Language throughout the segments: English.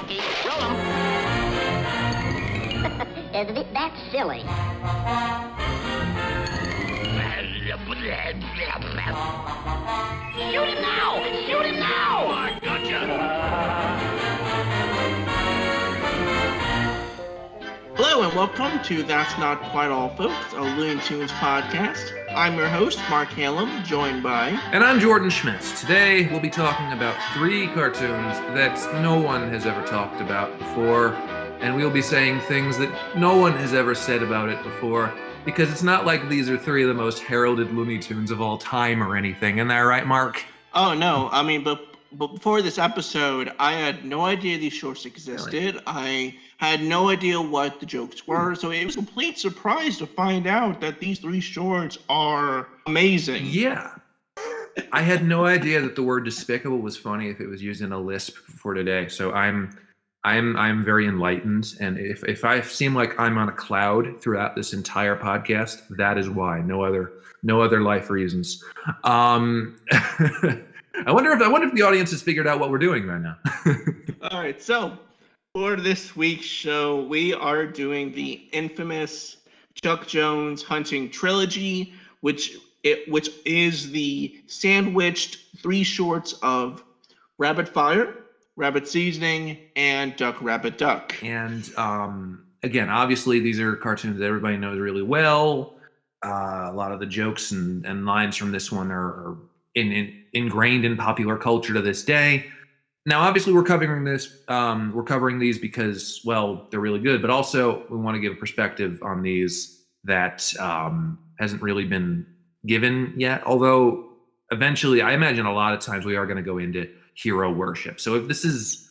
Smokey. Roll 'em. That's silly. Shoot him now! Shoot him now! I gotcha! Hello and welcome to That's Not Quite All Folks, a Looney Tunes podcast. I'm your host, Mark Halem, joined by. And I'm Jordan Schmitz. Today we'll be talking about three cartoons that no one has ever talked about before, and we'll be saying things that no one has ever said about it before, because it's not like these are three of the most heralded Looney Tunes of all time or anything. Isn't that right, Mark? Oh, no. I mean, but before this episode, I had no idea these shorts existed. I had no idea what the jokes were. So it was a complete surprise to find out that these three shorts are amazing. Yeah. I had no idea that the word despicable was funny if it was used in a lisp for today. So I'm I'm I'm very enlightened, and if if I seem like I'm on a cloud throughout this entire podcast, that is why. No other no other life reasons. Um, I wonder if I wonder if the audience has figured out what we're doing right now. All right, so for this week's show, we are doing the infamous Chuck Jones hunting trilogy, which it which is the sandwiched three shorts of Rabbit Fire, Rabbit Seasoning, and Duck Rabbit Duck. And um, again, obviously, these are cartoons that everybody knows really well. Uh, a lot of the jokes and, and lines from this one are, are in, in, ingrained in popular culture to this day. Now, obviously, we're covering this. Um, we're covering these because, well, they're really good, but also we want to give a perspective on these that um, hasn't really been given yet. Although, eventually, I imagine a lot of times we are going to go into hero worship. So if this is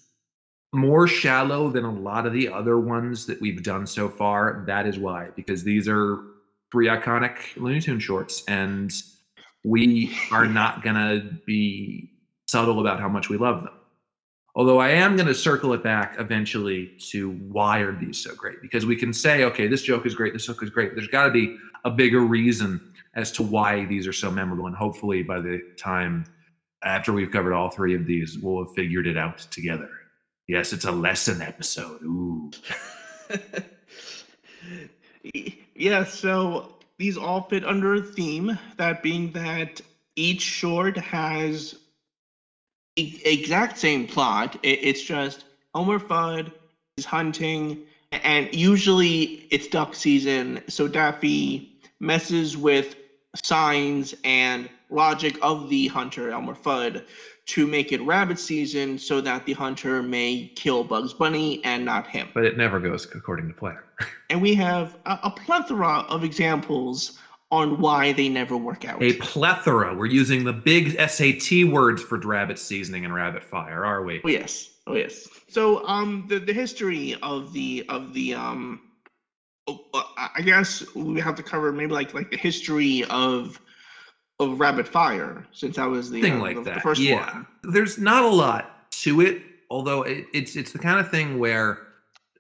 more shallow than a lot of the other ones that we've done so far, that is why, because these are three iconic Looney Tune shorts, and we are not going to be subtle about how much we love them. Although I am going to circle it back eventually to why are these so great? Because we can say, okay, this joke is great, this joke is great. There's got to be a bigger reason as to why these are so memorable. And hopefully by the time after we've covered all three of these, we'll have figured it out together. Yes, it's a lesson episode. Ooh. yeah, so these all fit under a theme, that being that each short has the exact same plot. It's just Elmer Fudd is hunting, and usually it's duck season, so Daffy messes with signs and logic of the hunter, Elmer Fudd, to make it rabbit season so that the hunter may kill Bugs Bunny and not him. But it never goes according to plan. and we have a, a, plethora of examples on why they never work out. A plethora. We're using the big SAT words for rabbit seasoning and rabbit fire, are we? Oh yes. Oh yes. So um the, the history of the of the um I guess we have to cover maybe like like the history of of Rabbit Fire, since that was the thing uh, like the, that. the first yeah. one. There's not a lot to it, although it, it's it's the kind of thing where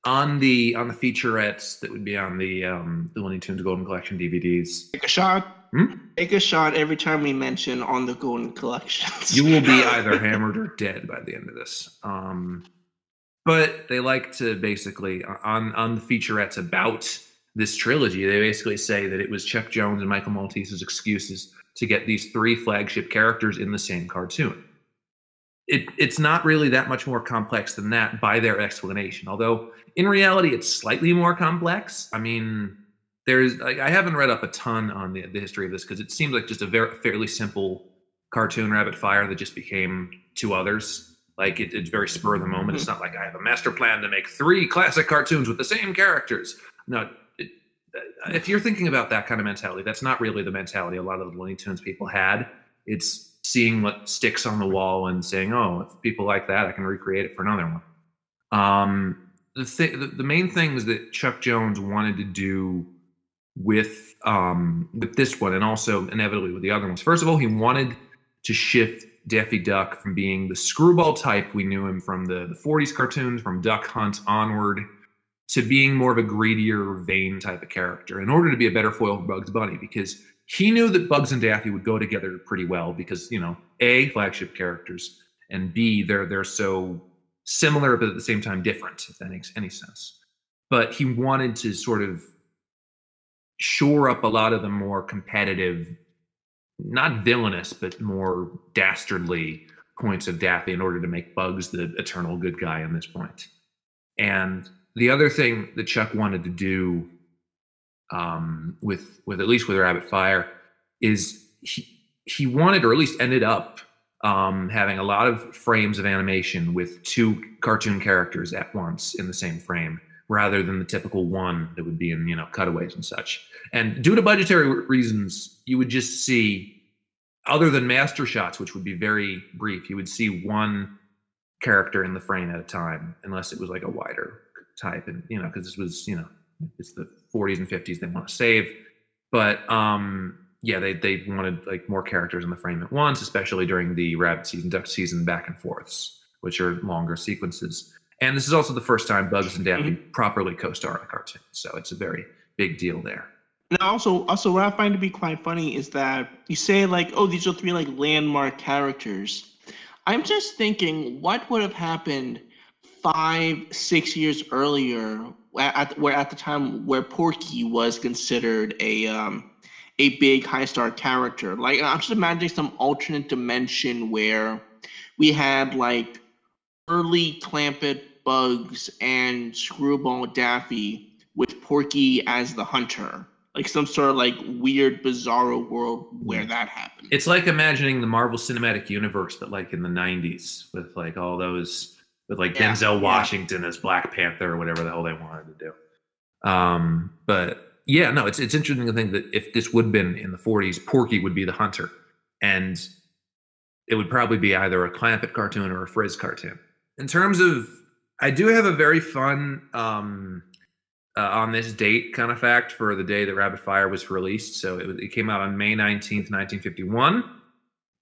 on the on the featurettes that would be on the um the Looney Tunes Golden Collection DVDs. Take a shot. Hmm? Take a shot every time we mention on the Golden Collections. You will be either hammered or dead by the end of this. Um, but they like to basically on on the featurettes about this trilogy. They basically say that it was Chuck Jones and Michael Maltese's excuses to get these three flagship characters in the same cartoon. It, it's not really that much more complex than that by their explanation. Although in reality, it's slightly more complex. I mean, there's like, I haven't read up a ton on the, the history of this because it seems like just a very fairly simple cartoon Rabbit Fire that just became two others. Like it, it's very spur of the moment. It's not like I have a master plan to make three classic cartoons with the same characters. No, it, if you're thinking about that kind of mentality, that's not really the mentality a lot of the Looney Tunes people had. It's seeing what sticks on the wall and saying, "Oh, if people like that, I can recreate it for another one." Um, the, th- the the main things that Chuck Jones wanted to do with um, with this one, and also inevitably with the other ones. First of all, he wanted to shift Daffy Duck from being the screwball type we knew him from the, the 40s cartoons, from Duck Hunt onward, to being more of a greedier, vain type of character in order to be a better foil for Bugs Bunny because he knew that Bugs and Daffy would go together pretty well because, you know, A, flagship characters, and B, they're they're so similar but at the same time different, if that makes any sense. But he wanted to sort of shore up a lot of the more competitive, not villainous, but more dastardly points of Daffy in order to make Bugs the eternal good guy on this point. And the other thing that Chuck wanted to do um, with with at least with Rabbit Fire is he he wanted or at least ended up um, having a lot of frames of animation with two cartoon characters at once in the same frame rather than the typical one that would be in you know cutaways and such. And due to budgetary reasons you would just see other than master shots which would be very brief you would see one character in the frame at a time unless it was like a wider type. And you know because this was you know it's the 40s and 50s they want to save. But um yeah they they wanted like more characters in the frame at once especially during the rabbit season duck season back and forths which are longer sequences and this is also the first time bugs and daffy properly co-star in a cartoon so it's a very big deal there And also, also, what I find to be quite funny is that you say like, "Oh, these are three like landmark characters." I'm just thinking, what would have happened five, six years earlier, at, at where at the time where Porky was considered a um, a big high star character. Like, I'm just imagining some alternate dimension where we had like early Clampett, Bugs, and Screwball Daffy with Porky as the hunter. Like some sort of like weird, bizarro world where that happened. It's like imagining the Marvel Cinematic Universe, but like in the '90s, with like all those, with like Yeah, Denzel yeah. Washington as Black Panther or whatever the hell they wanted to do. Um, but yeah, no, it's it's interesting to think that if this would have been in the '40s, Porky would be the hunter, and it would probably be either a Clampett cartoon or a Friz cartoon. In terms of, I do have a very fun um, uh, on this date kind of fact for the day that Rabbit Fire was released. So it, it came out on May 19th, 1951.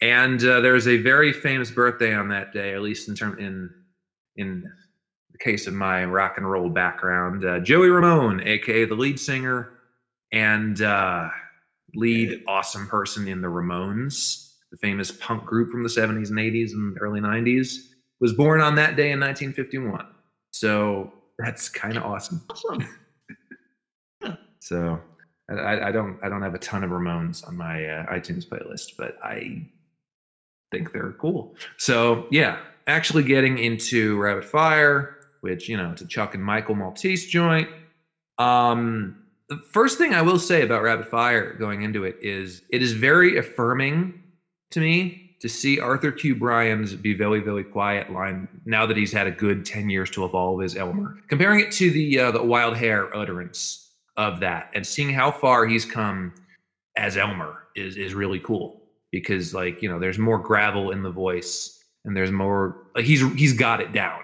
And uh, there is a very famous birthday on that day, at least in term in in the case of my rock and roll background. Uh, Joey Ramone, aka the lead singer and uh, lead awesome person in the Ramones, the famous punk group from the 70s and 80s and early 90s, was born on that day in 1951. So that's kind of awesome. Awesome. So I- I, I don't I don't have a ton of Ramones on my uh, iTunes playlist, but I think they're cool. So yeah, actually getting into Rabbit Fire, which you know it's a Chuck and Michael Maltese joint. Um, the first thing I will say about Rabbit Fire going into it is it is very affirming to me to see Arthur Q. Bryan's "Be Very Very Quiet" line now that he's had a good ten years to evolve as Elmer, comparing it to the uh, the Wild Hare utterance of that and seeing how far he's come as Elmer is is really cool because like you know there's more gravel in the voice and there's more like he's he's got it down.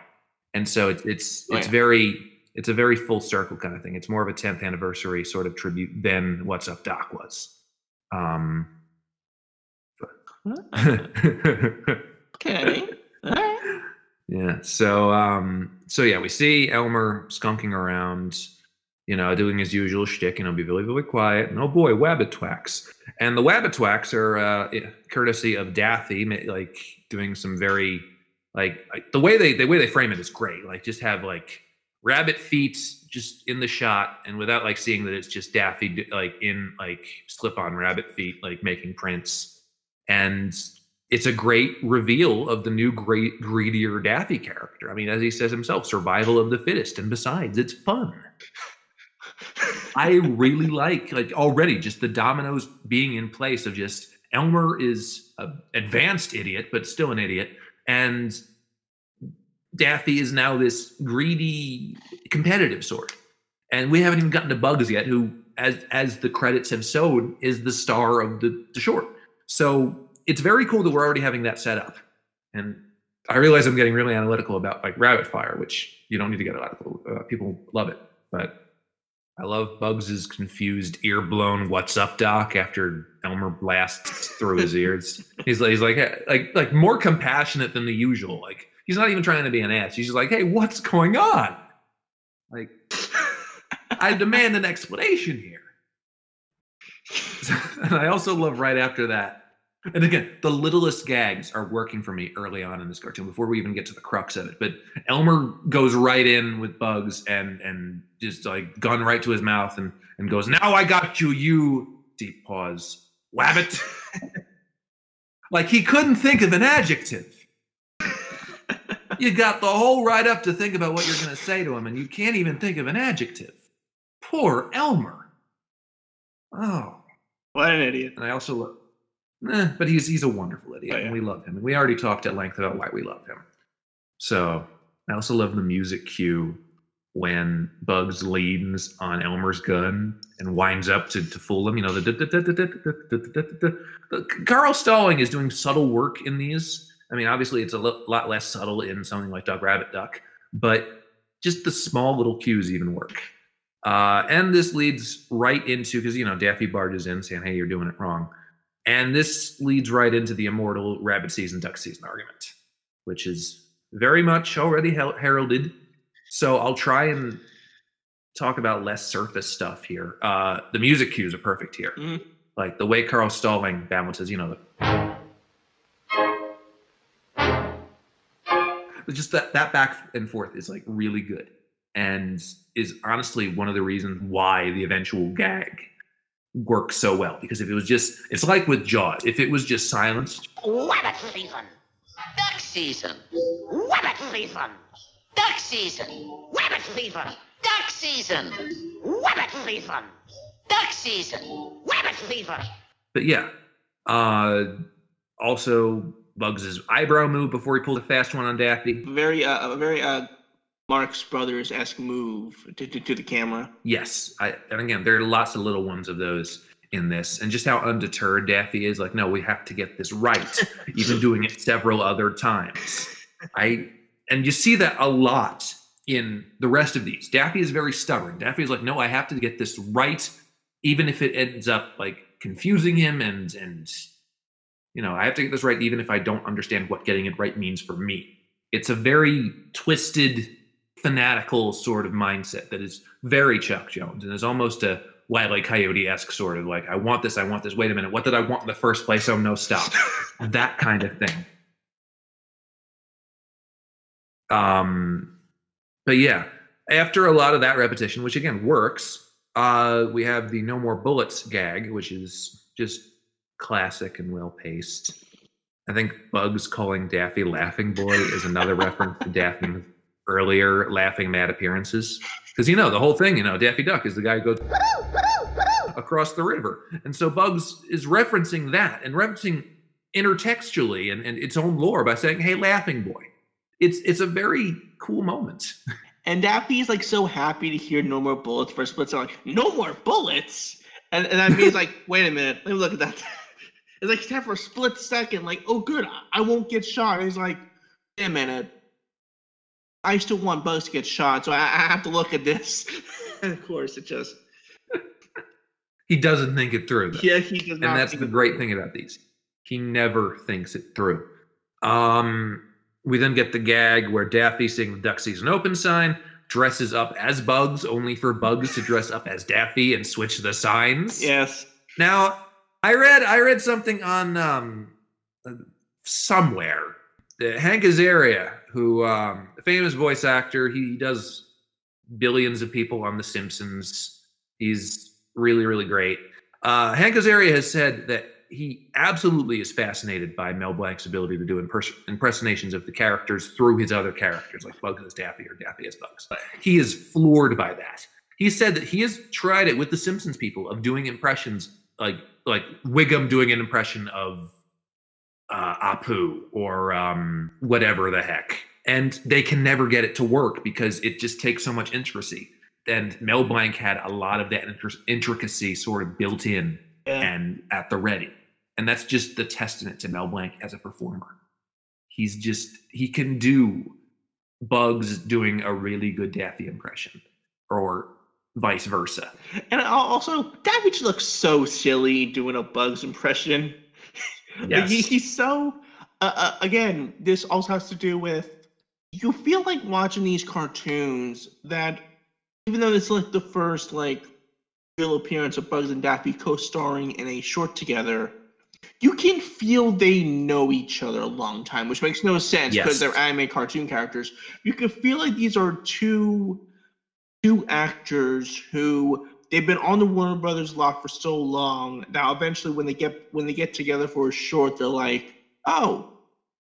And so it's it's Oh, it's yeah. very it's a very full circle kind of thing. It's more of a 10th anniversary sort of tribute than what's up doc was. Um Okay. Yeah. So um so yeah, we see Elmer skunking around, you know, doing his usual shtick, you know, be really, really quiet. And oh boy, Wabbit Twacks. And the Wabbit Twacks are uh courtesy of Daffy, like doing some very like like, the way they the way they frame it is great. Like just have like rabbit feet just in the shot and without like seeing that it's just Daffy like in like slip on rabbit feet like making prints and it's a great reveal of the new great greedier Daffy character. I mean, as he says himself, survival of the fittest, and besides, it's fun. I really like like already just the dominoes being in place of just Elmer is a advanced idiot, but still an idiot, and Daffy is now this greedy, competitive sort. And we haven't even gotten to Bugs yet, who, as as the credits have showed, is the star of the, the short. So it's very cool that we're already having that set up. And I realize I'm getting really analytical about like Rabbit Fire, which you don't need to get analytical. Uh, people love it, but I love Bugs's confused, ear blown "What's up, Doc?" after Elmer blasts through his ears. He's like, he's like, like, like more compassionate than the usual. Like he's not even trying to be an ass. He's just like, "Hey, what's going on?" Like, I demand an explanation here. and I also love right after that And again, the littlest gags are working for me early on in this cartoon before we even get to the crux of it. But Elmer goes right in with Bugs and and just like gun right to his mouth and and goes, "Now I got you, you deep pause, wabbit." like he couldn't think of an adjective. You got the whole write up to think about what you're going to say to him, and you can't even think of an adjective. Poor Elmer. Oh. What an idiot. And I also love, eh, but he's he's a wonderful idiot, Oh, yeah. and we love him. And we already talked at length about why we love him. So I also love the music cue when Bugs leans on Elmer's gun and winds up to, to fool him. You know, the, Carl Stalling is doing subtle work in these. I mean, obviously, it's a lo- lot less subtle in something like Duck Rabbit Duck, but just the small little cues even work. Uh, and this leads right into because you know Daffy barges in saying, "Hey, you're doing it wrong," and this leads right into the immortal rabbit season, duck season argument, which is very much already hel- heralded. So I'll try and talk about less surface stuff here. Uh, the music cues are perfect here, Mhm. like the way Carl Stalling balances, you know, the, just that that back and forth is like really good and is honestly one of the reasons why the eventual gag works so well because if it was just it's like with jaws if it was just silence Wabbit season. Duck season. Wabbit season. Duck season. Wabbit season. Duck season. Wabbit season. Duck season. Wabbit season. but yeah uh also bugs's eyebrow move before he pulled a fast one on daffy Very, uh, very uh, Marx Brothers esque move to, to, to the camera. yes i and again there are lots of little ones of those in this and just how undeterred daffy is like no we have to get this right even doing it several other times. I and you see that a lot in the rest of these. Daffy is very stubborn. Daffy is like, no, I have to get this right, even if it ends up like confusing him and and you know, I have to get this right even if I don't understand what getting it right means for me. It's a very twisted, fanatical sort of mindset that is very Chuck Jones and is almost a Wile E. Coyote-esque sort of like, I want this, I want this. Wait a minute, what did I want in the first place? Oh no, stop that kind of thing. Um, but yeah, after a lot of that repetition, which again works, uh, we have the no more bullets gag, which is just classic and well paced. I think Bugs calling Daffy Laughing Boy is another reference to Daffy's earlier laughing mad appearances. Because you know, the whole thing, you know, Daffy Duck is the guy who goes across the river. And so Bugs is referencing that and referencing intertextually and, and its own lore by saying, Hey, laughing boy. It's it's a very cool moment. And Daffy is like so happy to hear no more bullets for a split second. Like, no more bullets? And, and that means like, wait a minute, let me look at that. It's like for a split second, like, oh good, I- won't get shot. He's like, wait a minute. I still want Bugs to get shot, so I, I have to look at this. and of course, it just He doesn't think it through. though. yeah, he does not. and that's the great thing about these. He never thinks it through. Um, we then get the gag where Daffy, seeing the duck season open sign, dresses up as Bugs, only for Bugs to dress up as Daffy and switch the signs. Yes. Now, I read I read something on um, uh, somewhere. Hank Azaria, who um, famous voice actor, he does billions of people on The Simpsons. He's really really great. Uh, Hank Azaria has said that he absolutely is fascinated by Mel Blanc's ability to do impers- impersonations of the characters through his other characters, like Bugs as Daffy or Daffy as Bugs. He is floored by that. He said that he has tried it with the Simpsons people of doing impressions like like Wiggum doing an impression of uh, Apu or um, whatever the heck, and they can never get it to work because it just takes so much intricacy. And Mel Blanc had a lot of that intri- intricacy sort of built in Yeah. and at the ready, and that's just the testament to Mel Blanc as a performer. He's just he can do Bugs doing a really good Daffy impression, or vice versa. And al- also, Daffy just looks so silly doing a Bugs impression. Like, Yes. he, he's so. Uh, uh, again, this also has to do with you feel like watching these cartoons that, even though it's like the first like real appearance of Bugs and Daffy co-starring in a short together, you can feel they know each other a long time, which makes no sense because Yes. they're anime cartoon characters. You can feel like these are two two actors who they've been on the Warner Brothers lot for so long. Now, eventually, when they get when they get together for a short, they're like, "Oh,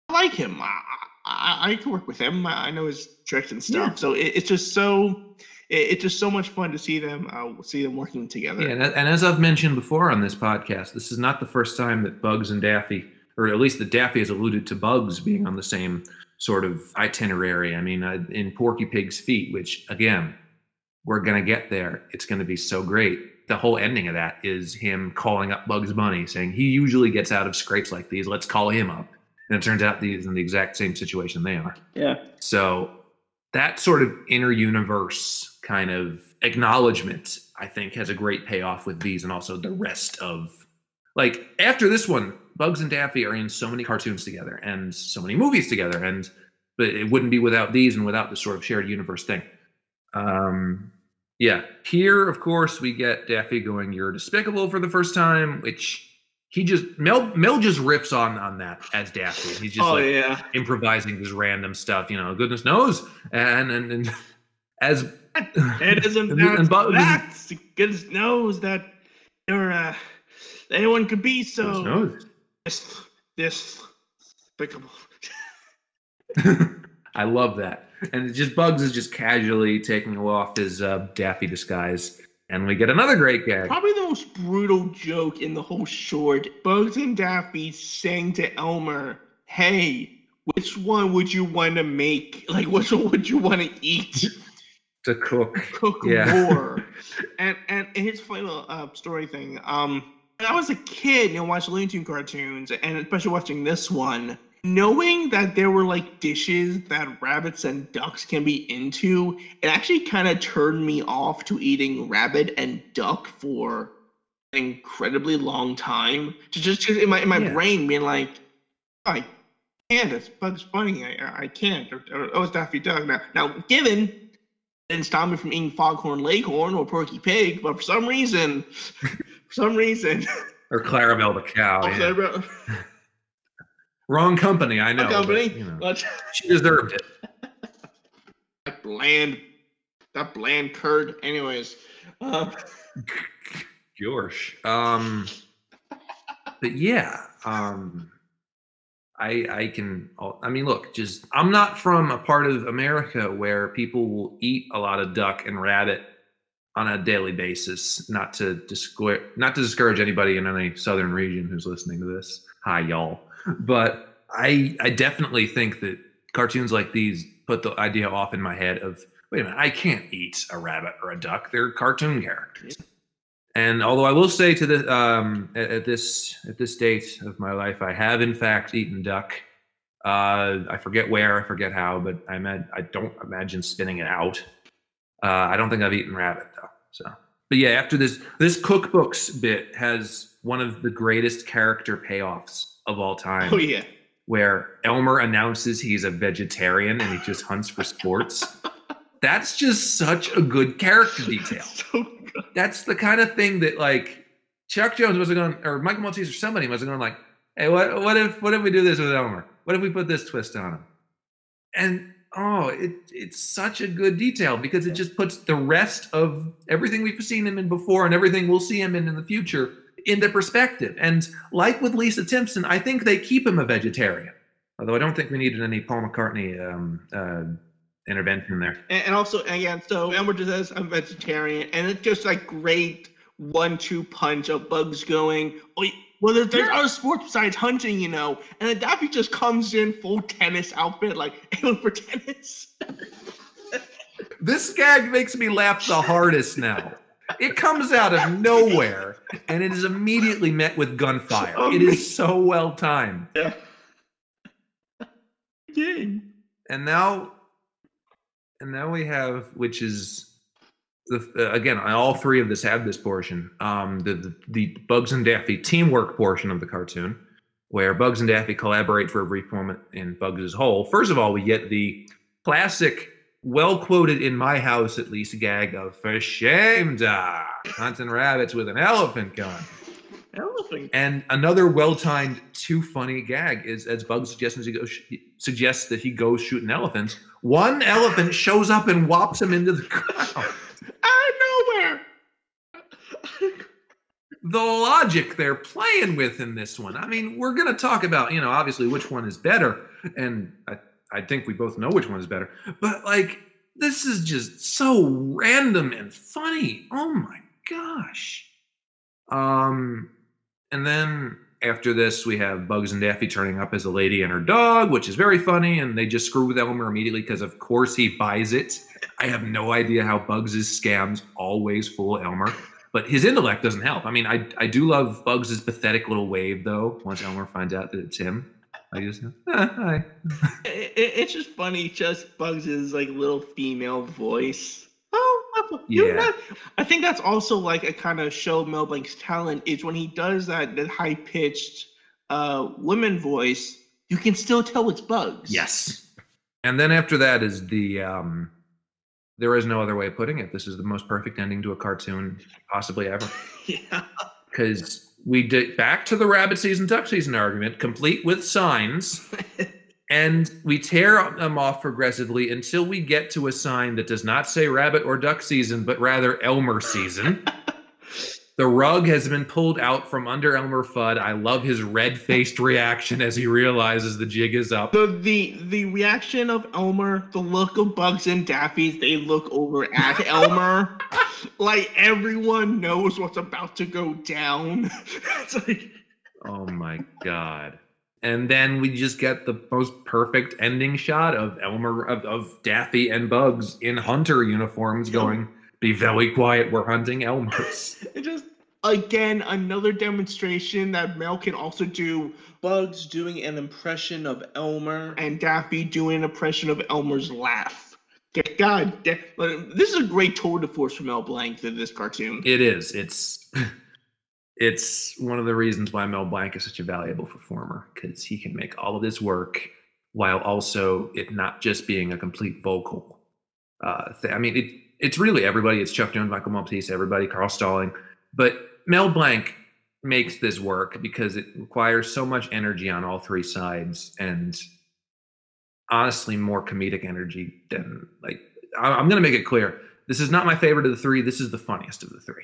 I like him. I I, I can work with him. I I know his tricks and stuff." Yeah. So it, it's just so it, it's just so much fun to see them uh, see them working together. Yeah, and, and as I've mentioned before on this podcast, this is not the first time that Bugs and Daffy, or at least that Daffy has alluded to Bugs being on the same sort of itinerary. I mean, uh, in Porky Pig's Feat, which again, we're gonna get there. It's gonna be so great. The whole ending of that is him calling up Bugs Bunny, saying he usually gets out of scrapes like these. Let's call him up. And it turns out he's in the exact same situation they are. yeah. So that sort of inner universe kind of acknowledgement, I think, has a great payoff with these and also the rest of like after this one, Bugs and Daffy are in so many cartoons together and so many movies together, and but it wouldn't be without these and without this sort of shared universe thing. Um yeah. Here, of course, we get Daffy going, You're despicable for the first time, which he just Mel Mel just riffs on on that as Daffy. He's just oh like yeah. improvising this random stuff, you know, goodness knows. And and, and as It isn't And- that and Bob- facts. Goodness knows that you're uh, anyone could be so this despicable. I love that. And it just Bugs is just casually taking off his uh, Daffy disguise. And we get another great gag. Probably the most brutal joke in the whole short. Bugs and Daffy saying to Elmer, "Hey, which one would you want to make? Like, which one would you want to eat?" To cook. cook Yeah. more. and, and and here's a uh, story thing. Um, when I was a kid, you know, watching Looney Tune cartoons, and especially watching this one, knowing that there were like dishes that rabbits and ducks can be into, it actually kind of turned me off to eating rabbit and duck for an incredibly long time. To just, just in my in my Yeah. brain being like, I can't. It's Bugs Bunny. I I- I can't. Or, or oh, it's Daffy Duck. Now now given didn't stop me from eating Foghorn Leghorn or Porky Pig, but for some reason, for some reason, Or Clarabelle the cow. Yeah. about Wrong company, I know. company, but, you know, but she deserved it. that bland, that bland curd. Anyways, uh, Gosh. Um, but yeah, um, I I can. I mean, look, just I'm not from a part of America where people will eat a lot of duck and rabbit on a daily basis. Not to discourage, not to discourage anybody in any southern region who's listening to this. Hi, y'all. But I I definitely think that cartoons like these put the idea off in my head of wait a minute, I can't eat a rabbit or a duck. They're cartoon characters. And although I will say to the um, at, at this at this date of my life, I have in fact eaten duck. Uh, I forget where, I forget how, but I imag- I don't imagine spinning it out. Uh, I don't think I've eaten rabbit though. So, but yeah, after this this cookbooks bit has one of the greatest character payoffs of all time oh yeah, where Elmer announces he's a vegetarian and he just hunts for sports. That's just such a good character detail. so good. That's the kind of thing that like Chuck Jones wasn't going, or Michael Maltese or somebody wasn't going like, hey, what what if what if we do this with Elmer? What if we put this twist on him? And oh, it it's such a good detail because it just puts the rest of everything we've seen him in before and everything we'll see him in in the future into perspective. And like with Lisa Simpson, I think they keep him a vegetarian. Although I don't think we needed any Paul McCartney um, uh, intervention there. And, and also again, so Elmer just says I'm vegetarian, and it's just like great one-two punch of Bugs going, oh, well, there's, there's other sports besides hunting, you know. And then Daffy just comes in full tennis outfit, like aiming for tennis. This gag makes me laugh the hardest now. It comes out of nowhere and it is immediately met with gunfire. It is so well timed. Yeah. Game. And now and now we have which is the uh, again all three of this have this portion. Um the, the the Bugs and Daffy teamwork portion of the cartoon where Bugs and Daffy collaborate for a brief moment in Bugs' hole. First of all, we get the classic well quoted in my house at least gag of for shame Doc hunting rabbits with an elephant gun Elephant. And another well-timed, too funny gag is as Bugs suggests he goes, suggests that he goes shooting elephants. One elephant shows up and whops him into the ground. Out of nowhere. the logic they're playing with in this one. I mean, we're going to talk about, you know, obviously which one is better. And I, I think we both know which one is better. But like, this is just so random and funny. Oh my gosh. Um, and then after this, we have Bugs and Daffy turning up as a lady and her dog, which is very funny. And they just screw with Elmer immediately because, of course, he buys it. I have no idea how Bugs' scams always fool Elmer but his intellect doesn't help. I mean, I I do love Bugs' pathetic little wave though. Once Elmer finds out that it's him, I just eh, hi. It, it- it's just funny, just Bugs's like little female voice. Oh, Yeah. not- I think that's also like a kind of show Mel Blanc's talent is when he does that that high pitched uh women voice. You can still tell it's Bugs. Yes. And then after that is the um there is no other way of putting it. This is the most perfect ending to a cartoon possibly ever. yeah. Because we did back to the rabbit season, duck season argument, complete with signs, and we tear them off progressively until we get to a sign that does not say rabbit or duck season, but rather Elmer season. The rug has been pulled out from under Elmer Fudd. I love his red-faced reaction as he realizes the jig is up. The the the reaction of Elmer, the look of Bugs and Daffy, they look over at Elmer. Like everyone knows what's about to go down. it's like Oh my god. And then we just get the most perfect ending shot of Elmer of, of Daffy and Bugs in hunter uniforms Yep. going, be very quiet, we're hunting Elmers. it just again another demonstration that Mel can also do Bugs doing an impression of Elmer and Daffy doing an impression of Elmer's laugh. God, this is a great tour de force for Mel Blanc to this cartoon. It is. It's it's one of the reasons why Mel Blanc is such a valuable performer, because he can make all of this work while also it not just being a complete vocal uh thing. I mean it it's really everybody. It's Chuck Jones, Michael Maltese, everybody, Carl Stalling. But Mel Blanc makes this work because it requires so much energy on all three sides and honestly more comedic energy than like I- I'm gonna make it clear. This is not my favorite of the three. This is the funniest of the three.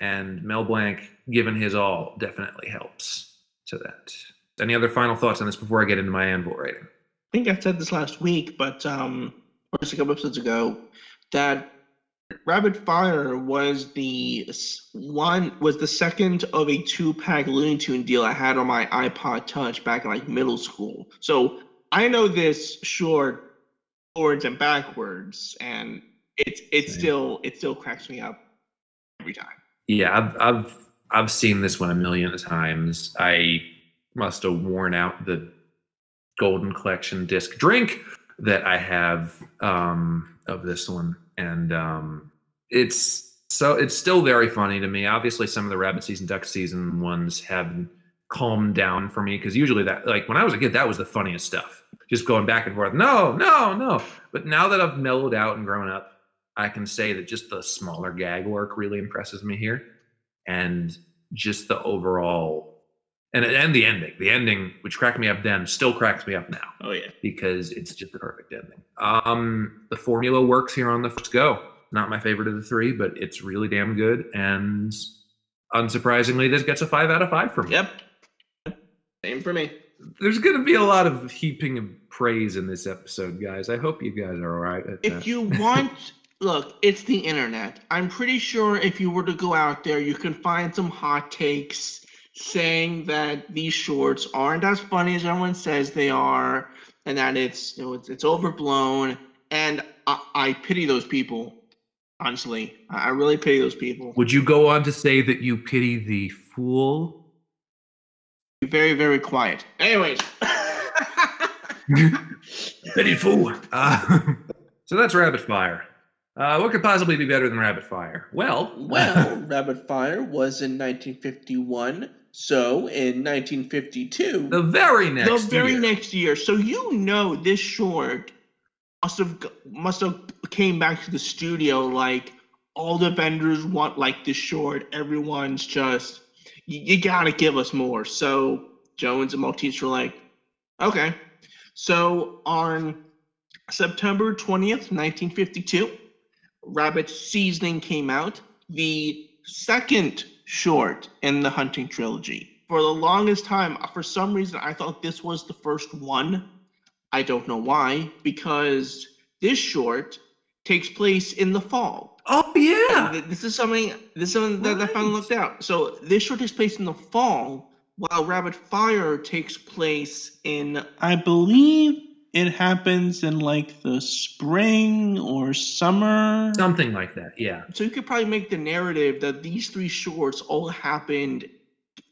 And Mel Blanc, given his all, definitely helps to that. Any other final thoughts on this before I get into my anvil rating? I think I said this last week, but um, or just a couple episodes ago, that Rabbit Fire was the one was the second of a two-pack Looney Tune deal I had on my iPod Touch back in like middle school. So I know this short forwards and backwards, and it's it still it still cracks me up every time. Yeah, I've I've I've seen this one a million times. I must have worn out the golden collection disc drink that I have um, of this one, and um, it's so it's still very funny to me. Obviously, some of the rabbit season, duck season ones have calmed down for me because usually that like when I was a kid, that was the funniest stuff. Just going back and forth. No, no, no. But now that I've mellowed out and grown up, I can say that just the smaller gag work really impresses me here, and just the overall and and the ending. The ending, which cracked me up then, still cracks me up now Oh yeah. because it's just the perfect ending. Um, the formula works here on the first go. Not my favorite of the three, but it's really damn good. And unsurprisingly, this gets a five out of five from me. Yep. Same for me. There's going to be a lot of heaping of praise in this episode, guys. I hope you guys are all right. At If you want, look, it's the internet. I'm pretty sure if you were to go out there, you can find some hot takes saying that these shorts aren't as funny as everyone says they are, and that it's you know it's, it's overblown. And I, I pity those people. Honestly, I really pity those people. Would you go on to say that you pity the fool? Be very, very quiet. Anyways. Pity fool. Uh, so that's Rabbit Fire. Uh, what could possibly be better than Rabbit Fire? Well, Well, Rabbit Fire was in 1951. So in 1952, the very next the very year. next year. So you know this short must have must have came back to the studio like all the vendors want like this short. Everyone's just you, you gotta give us more. So Jones and Maltese were like, okay. So on September 20th, 1952, Rabbit Seasoning came out, the second short in the Hunting trilogy. For the longest time, for some reason, I thought this was the first one. I don't know why, because this short takes place in the fall. Oh yeah. Th- This is something. This is something that I finally Right. looked out. So this show takes place in the fall, while Rabbit Fire takes place in. I believe it happens in like the spring or summer. Something like that. Yeah. So you could probably make the narrative that these three shorts all happened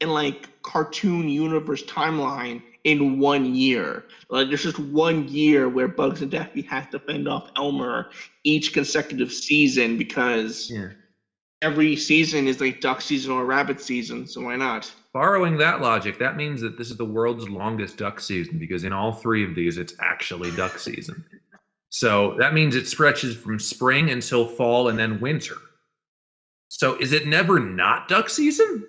in like cartoon universe timeline in one year. Like there's just one year where Bugs and Daffy have to fend off Elmer each consecutive season because Yeah. every season is like duck season or rabbit season, so why not? Borrowing that logic, that means that this is the world's longest duck season because in all three of these, it's actually duck season. So that means it stretches from spring until fall and then winter. So is it never not duck season?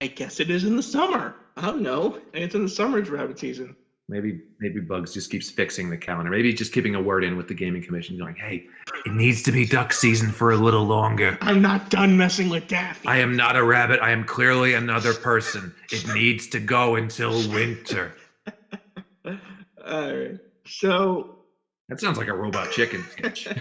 I guess it is in the summer. I don't know. And it's in the summer it's rabbit season. Maybe maybe Bugs just keeps fixing the calendar. Maybe just keeping a word in with the gaming commission, going, "Hey, it needs to be duck season for a little longer. I'm not done messing with Daffy. I am not a rabbit. I am clearly another person. It needs to go until winter." Alright. So That sounds like a robot chicken sketch.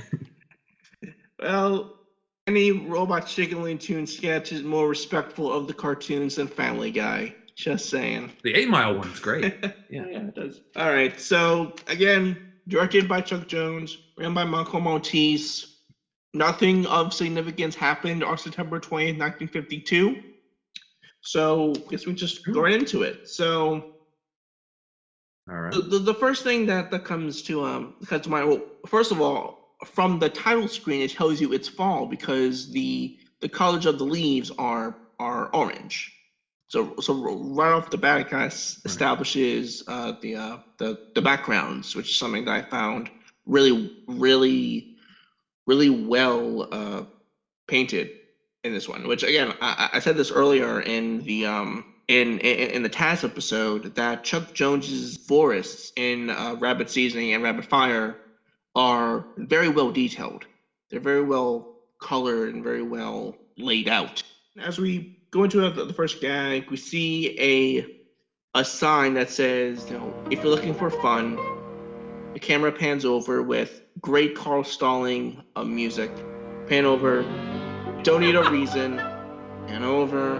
Well, any Robot Chicken Looney Tune sketch is more respectful of the cartoons than Family Guy. Just saying. the Eight Mile one's great. yeah, Yeah. it does. All right. So again, directed by Chuck Jones, written by Michael Maltese. Nothing of significance happened on September 20th, 1952. So I guess we just go right into it. So All right. the, the, the first thing that, that comes to um comes to mind well first of all from the title screen it tells you it's fall because the the colors of the leaves are are orange so so right off the bat it kind of establishes uh the uh the the backgrounds which is something that i found really really really well uh painted in this one which again i, I said this earlier in the um in, in in the Taz episode that Chuck Jones's forests in uh, Rabbit Seasoning and Rabbit Fire are very well detailed. They're very well colored and very well laid out. As we go to the first gag, we see a a sign that says, you know, if you're looking for fun, the camera pans over with great Carl Stalling uh, music. Pan over, don't need a reason. Pan over,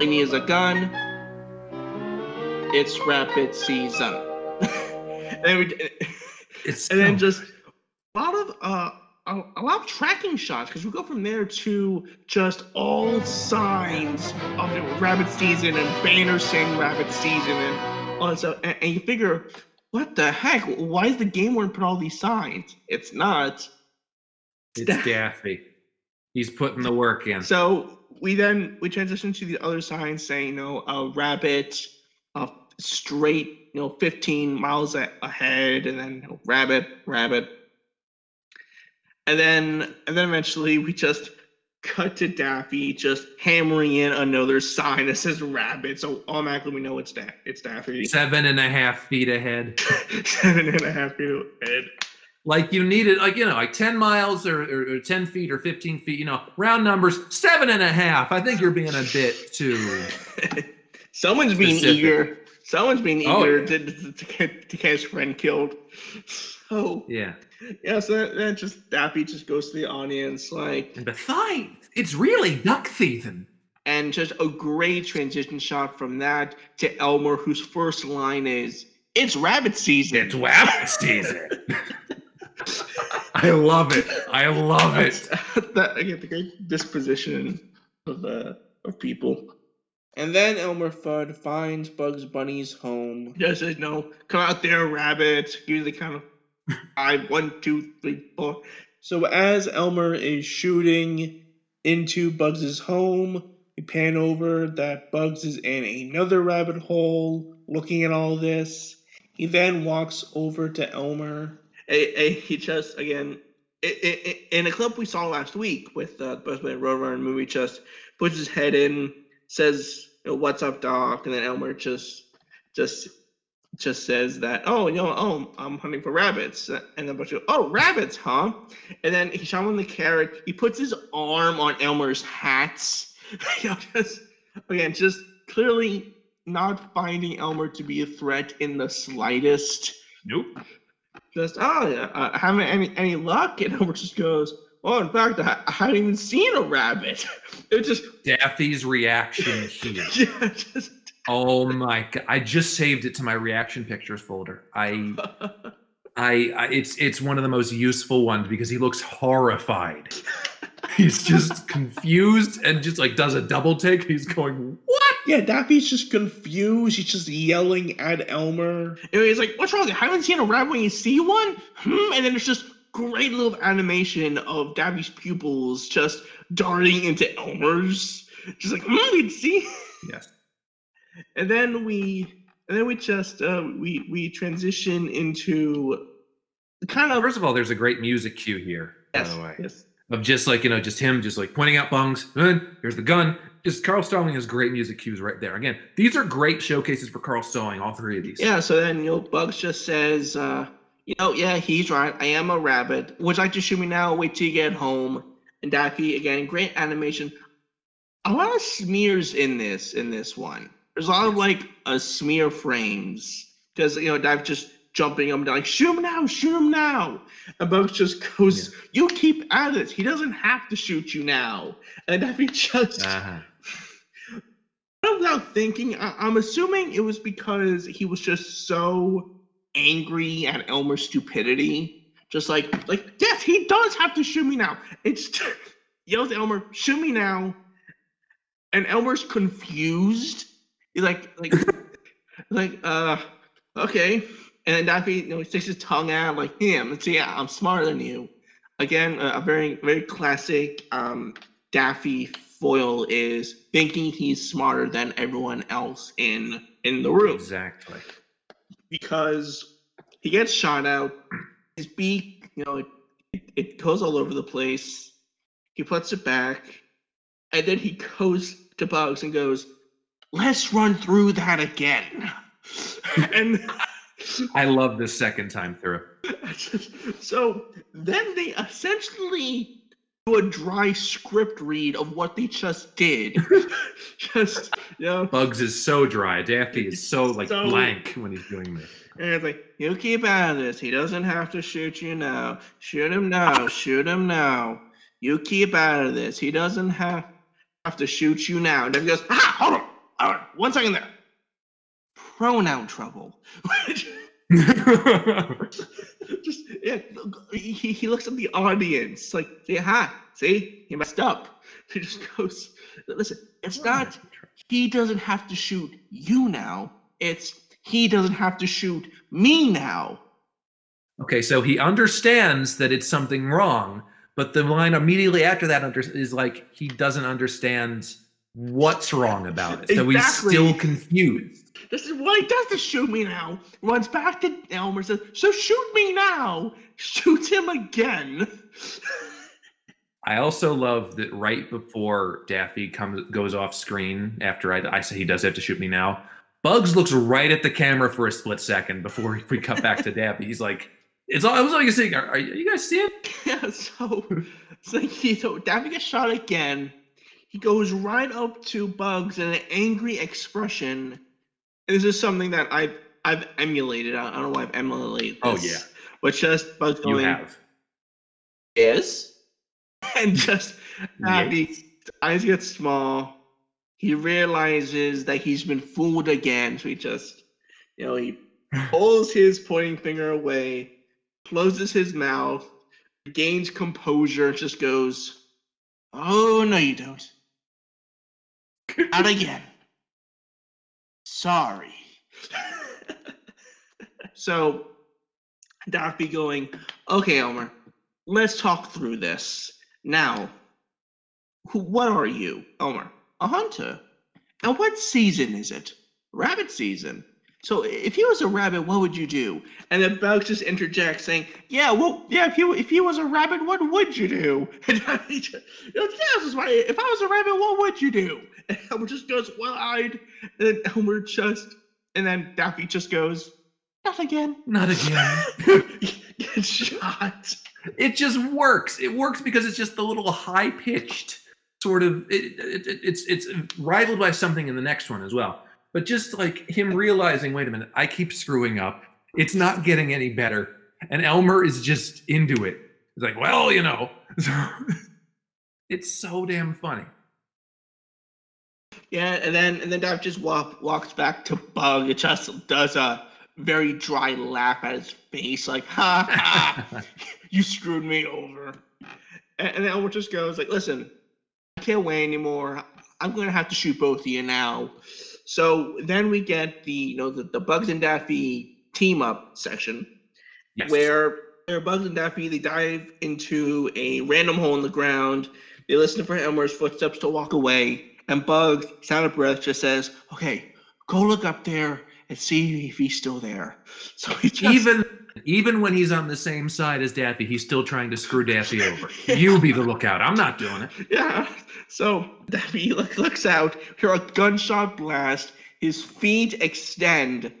he needs a gun. It's rapid season. and, then we, It's and then oh, just a lot of uh a, a lot of tracking shots because we go from there to just all signs of the rabbit season and banners saying rabbit season and all that stuff. And, and you figure, what the heck? Why is the game warden put all these signs? It's not. it's Daffy. He's putting the work in. So we then we transition to the other sign saying, you know, a rabbit, a straight, you know, 15 miles a- ahead, and then you know, rabbit, rabbit, and then and then eventually we just cut to Daffy just hammering in another sign that says rabbit. So automatically we know it's da- it's Daffy. Seven and a half feet ahead. Seven and a half feet ahead. Like you needed, like you know, like ten miles or, or, or ten feet or fifteen feet. You know, round numbers. Seven and a half. I think you're being a bit too. Someone's being Specific. eager. Someone's being Oh, eager yeah. to, to, to, get, to get his friend killed. So Yeah. yeah, so that, that just Daffy just goes to the audience like, And besides, it's really duck season. and just a great transition shot from that to Elmer, whose first line is, "It's rabbit season." It's rabbit season. I love it. I love it. that I get the great disposition of uh, of people. And then Elmer Fudd finds Bugs Bunny's home. Just says, "No, come out there, rabbit." Give you the kind of five, one, two, three, four. So as Elmer is shooting into Bugs's home, we pan over that Bugs is in another rabbit hole, looking at all this. He then walks over to Elmer. A, a, he just again i i i- in a clip we saw last week with uh, Bugs Bunny Roadrunner movie, just puts his head in, says, "What's up, Doc?" And then Elmer just just just says that, "Oh, you know, oh, I'm hunting for rabbits." And then Bugs goes, "Oh, rabbits, huh?" And then he shows him the carrot. He puts his arm on Elmer's hat. you know, just again, just clearly not finding Elmer to be a threat in the slightest. Nope. Just oh yeah, uh, haven't any any luck, and Elmer just goes. Oh, in fact, I, I haven't even seen a rabbit. It just Daffy's reaction here. yeah, just Oh my god! I just saved it to my reaction pictures folder. I, I, I, it's it's one of the most useful ones because he looks horrified. He's just confused and just like does a double take. He's going, "What?" Yeah, Daffy's just confused. He's just yelling at Elmer. And he's like, "What's wrong? I haven't seen a rabbit when you see one." Hmm? And then there's just great little animation of Daffy's pupils just darting into Elmer's, just like, "Hmm, you see." Yes. And then we and then we just uh, we we transition into kind of First of all, there's a great music cue here. yes, By the way, yes. of just like you know, just him, just like pointing out bungs. "Huh, Here's the gun. Just Carl Stalling has great music cues right there. Again, these are great showcases for Carl Stalling. All three of these. Yeah, so then you know Bugs just says, uh, you know, yeah, he's right. I am a rabbit. Would you like to shoot me now? Wait till you get home. And Daffy again, great animation. A lot of smears in this in this one. There's a lot of like uh, smear frames because you know Daffy just jumping up and down, like shoot him now, shoot him now. And Bugs just goes, you keep at it. He doesn't have to shoot you now. And Daffy just Uh-huh. without thinking, I- I'm assuming it was because he was just so angry at Elmer's stupidity. Just like, like, yes, he does have to shoot me now. It's yells at Elmer, shoot me now. And Elmer's confused. He's like, like, like, uh, okay. And then Daffy, you know, he sticks his tongue out, like, yeah, let's see, yeah, I'm smarter than you. Again, a, a very, very classic um, Daffy foil is thinking he's smarter than everyone else in in the room Exactly. because he gets shot out. His beak, you know, it, it goes all over the place. He puts it back, and then he goes to Bugs and goes, "Let's run through that again." and I love this second time through. so then they essentially do a dry script read of what they just did. just you know, Bugs is so dry. Daffy is so like So- blank when he's doing this. and it's like you keep out of this. He doesn't have to shoot you now. Shoot him now. Shoot him now. You keep out of this. He doesn't have have to shoot you now. And then he goes, ah, hold on, hold on, one second there. Pronoun trouble. just yeah, he, he looks at the audience like, say hi, see, he messed up. He just goes, listen, it's not he doesn't have to shoot you now. It's he doesn't have to shoot me now. Okay, so he understands that it's something wrong, but the line immediately after that under- is like he doesn't understand what's wrong about it. So he's Exactly. still confused. This is what he does to shoot me now. Runs back to Elmer, says, So shoot me now. Shoots him again. I also love that right before Daffy comes goes off screen after I, I say he does have to shoot me now. Bugs looks right at the camera for a split second before we cut back to Daffy. He's like, "It's all." I was like, saying, "Are, are you guys seeing?" yeah, so it's like he so Daffy gets shot again. He goes right up to Bugs in an angry expression. And this is something that I've I've emulated. I don't know why I've emulated oh, this. Oh, yeah. But just Bugs You going, have. Yes. And just Yeah. Daffy's eyes get small. He realizes that he's been fooled again. So he just, you know, he pulls his pointing finger away, closes his mouth, gains composure, just goes, Oh, no, you don't. Not again. Sorry. so, Daffy going, Okay, Elmer, let's talk through this. Now, who, what are you, Elmer? A hunter. And what season is it? Rabbit season. So if he was a rabbit, what would you do? And then Bugs just interjects saying, yeah, well, yeah, if he, if he was a rabbit, what would you do? And Daffy just, yeah, this is. If I was a rabbit, what would you do? And Elmer just goes, well-eyed. And then Elmer just, and then Daffy just goes, not again. Not again. Gets shot. it just works. It works because it's just the little high pitched sort of. It, it, it- it's it's rivaled by something in the next one as well. But just like him realizing, wait a minute, I keep screwing up. It's not getting any better, and Elmer is just into it. He's like, well, you know, it's so damn funny. Yeah, and then and then Daffy just walk, walks back to Bug. It just does a very dry laugh at his face, like ha ha, you screwed me over. And, and then Elmer just goes like, listen, I can't wait anymore. I'm gonna have to shoot both of you now. So then we get the you know the, the Bugs and Daffy team up section Yes. where where Bugs and Daffy they dive into a random hole in the ground. They listen for Elmer's footsteps to walk away, and Bugs, sound of breath, just says, "Okay, go look up there and see if he's still there." So he just, even even when he's on the same side as Daffy, he's still trying to screw Daffy over. You be the lookout. I'm not doing it. yeah. So Daffy look, looks out, hear a gunshot blast. His feet extend,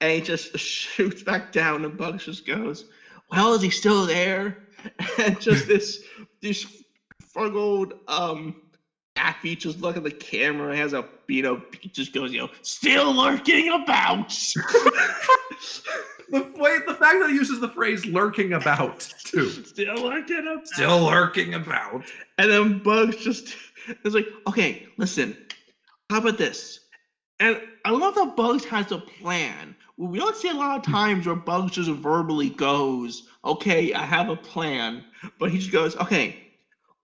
and he just shoots back down. And Bugs just goes, "Well, is he still there?" And just this this struggled um Daffy just look at the camera, has a you know, just goes, you know, still lurking about. The way the fact that he uses the phrase "lurking about" too. still lurking about. Still lurking about. And then Bugs just is like, okay, listen, how about this? And I love that Bugs has a plan. We don't see a lot of times where Bugs just verbally goes, okay, I have a plan. But he just goes, okay,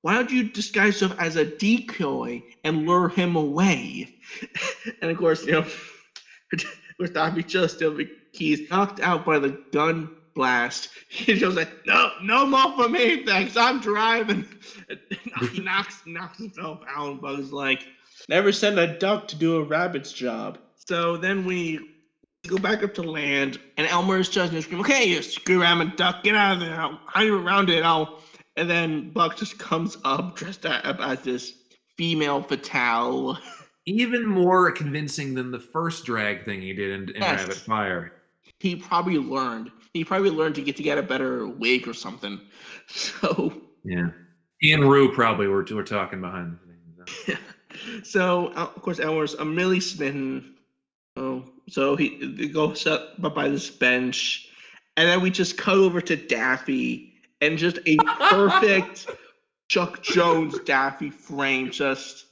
why don't you disguise yourself as a decoy and lure him away? and of course, you know, with Daffy just he's knocked out by the gun blast. He's just like, no, no more for me, thanks. I'm driving. And he knocks knocks himself out. And Bugs like, Never send a duck to do a rabbit's job. so then we go back up to land, and Elmer's just gonna scream, "Okay, you screw rabbit duck, get out of there! I'll hide you around it." I'll. And then Buck just comes up dressed up as this female fatale. Even more convincing than the first drag thing he did in, in Yes. Rabbit Fire. He probably learned. He probably learned to get to get a better wig or something. So Yeah. He and Rue probably were, were talking behind the scenes. so uh, of course Elmer's a milli smitten. Oh, so he, he goes up by this bench, and then we just cut over to Daffy, and just a perfect Chuck Jones Daffy frame. Just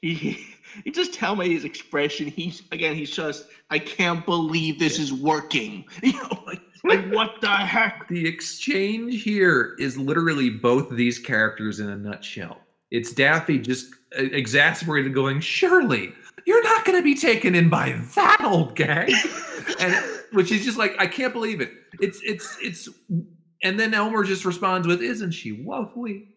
he, he just tell me his expression. He's again, he's just I can't believe this is working. You know, like like what the heck? The exchange here is literally both these characters in a nutshell. It's Daffy just uh, exasperated, going, "Surely you're not going to be taken in by that old gang," and which is just like, "I can't believe it." It's it's it's, and then Elmer just responds with, "Isn't she lovely?"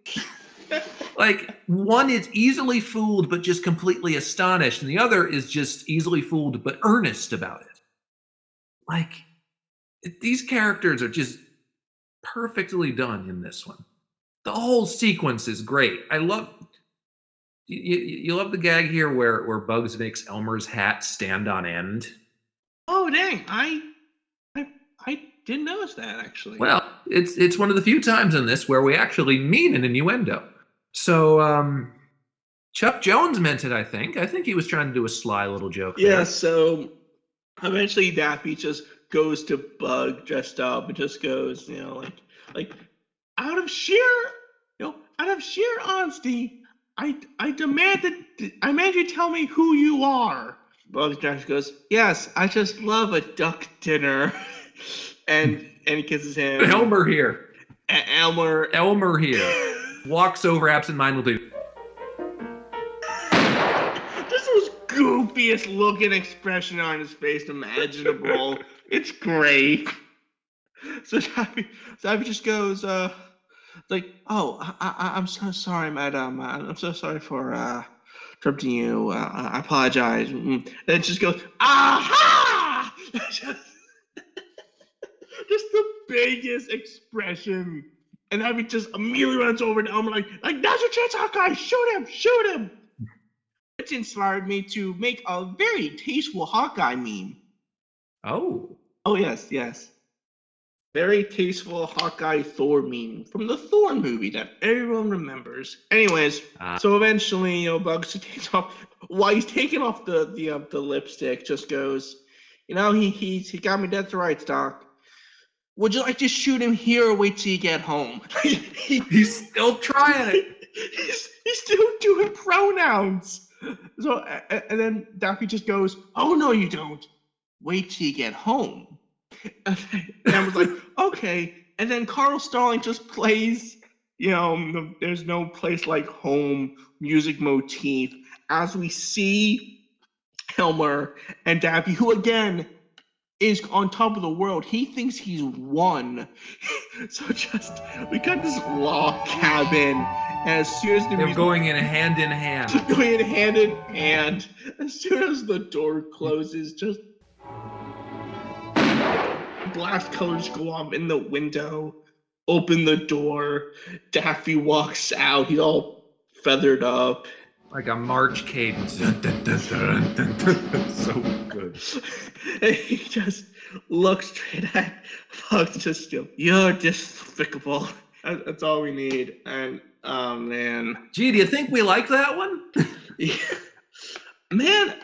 Like one is easily fooled but just completely astonished, and the other is just easily fooled but earnest about it. Like these characters are just perfectly done in this one. The whole sequence is great. I love you, you, you love the gag here where where Bugs makes Elmer's hat stand on end. Oh dang! I I I didn't notice that actually. Well, it's it's one of the few times in this where we actually mean an innuendo. So um Chuck Jones meant it, I think. I think he was trying to do a sly little joke. there. Yeah, so eventually Daffy just goes to Bug dressed up and just goes, you know, like like out of sheer you know, out of sheer honesty, I I demand that I demand you tell me who you are. Bug just goes, Yes, I just love a duck dinner. and and he kisses him. Elmer here. Elmer Elmer here. Walks over absentmindedly. This was goofiest looking expression on his face imaginable. it's great. So Daffy, Daffy just goes, uh, like, oh, I, I, I'm so sorry, madam. Uh, I'm so sorry for uh, interrupting you. Uh, I apologize. Mm. And it just goes, aha! just the biggest expression. And Daffy just immediately runs over to Elmer like, like, now's your chance, Hawkeye, shoot him, shoot him. Which inspired me to make a very tasteful Hawkeye meme. Oh, Oh yes, yes. Very tasteful Hawkeye Thor meme from the Thor movie that everyone remembers. Anyways, Ah. so eventually, you know, Bugs takes off while he's taking off the the uh, the lipstick. Just goes, you know, he he he got me dead to rights, Doc. Would you like to shoot him here or wait till you get home? He- he's still trying it. he's, he's still doing pronouns. So and then Daffy just goes, "Oh no, you don't. Wait till you get home." And I was like, "Okay." And then Carl Stalling just plays, you know, um, the, there's no place like home music motif as we see Elmer and Daffy, who again is on top of the world. He thinks he's won. so just we got this log cabin, and as soon as the They're going in hand in hand. going hand in hand, as soon as the door closes, just blast colors go off in the window. Open the door. Daffy walks out. He's all feathered up. Like a march cadence. Dun, dun, dun, dun, dun, dun. so good. he just looks straight at Bugs, just go, You're despicable. That's all we need. And oh man. Gee, do you think we like that one? Yeah. Man,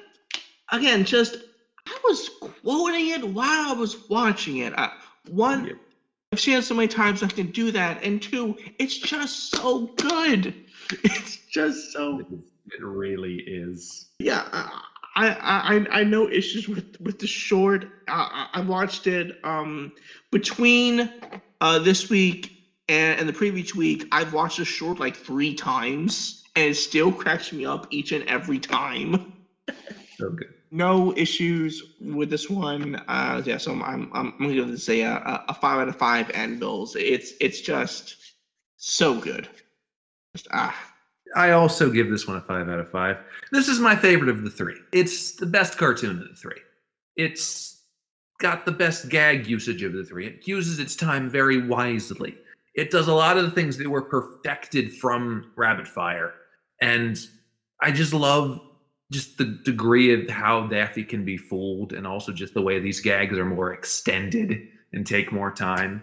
again, just I was quoting it while I was watching it. I, one, Yep. I've seen it so many times I can do that, and two, it's just so good. It's just so It really is. yeah. I I I, know issues with with the short. I, I I watched it um between uh this week and, and the previous week. I've watched the short like three times, and it still cracks me up each and every time. So good. no issues with this one. Uh, yeah, so I'm I'm, I'm gonna give this a, a a five out of five anvils. It's it's just so good. Just, ah, I also give this one a five out of five. This is my favorite of the three. It's the best cartoon of the three. It's got the best gag usage of the three. It uses its time very wisely. It does a lot of the things that were perfected from Rabbit Fire. And I just love just the degree of how Daffy can be fooled and also just the way these gags are more extended and take more time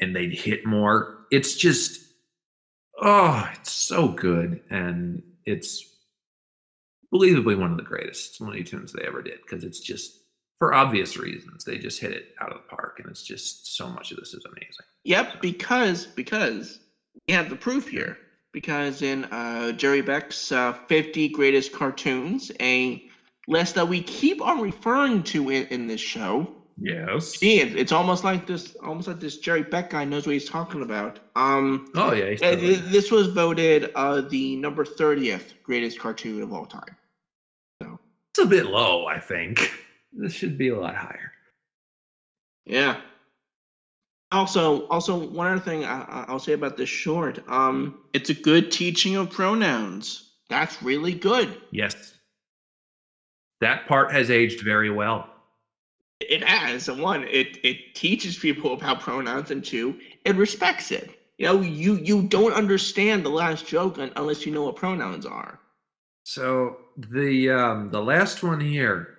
and they hit more. It's just oh, it's so good. And it's believably one of the greatest Looney Tunes they ever did because it's just for obvious reasons. They just hit it out of the park and it's just so much of this is amazing. Yep, because because we have the proof here. Because in uh, Jerry Beck's uh, 50 Greatest Cartoons, a list that we keep on referring to in, in this show, Yes. see, it, it's almost like this, almost like this Jerry Beck guy knows what he's talking about. Um, Oh yeah. uh, totally- this was voted uh, the number 30th greatest cartoon of all time. So it's a bit low, I think. This should be a lot higher. Yeah. Also, also one other thing I- I'll say about this short, um, it's a good teaching of pronouns. That's really good. Yes. That part has aged very well. It has and one, it it teaches people about pronouns, and two, it respects it. You know, you you don't understand the last joke unless you know what pronouns are. So the um the last one here.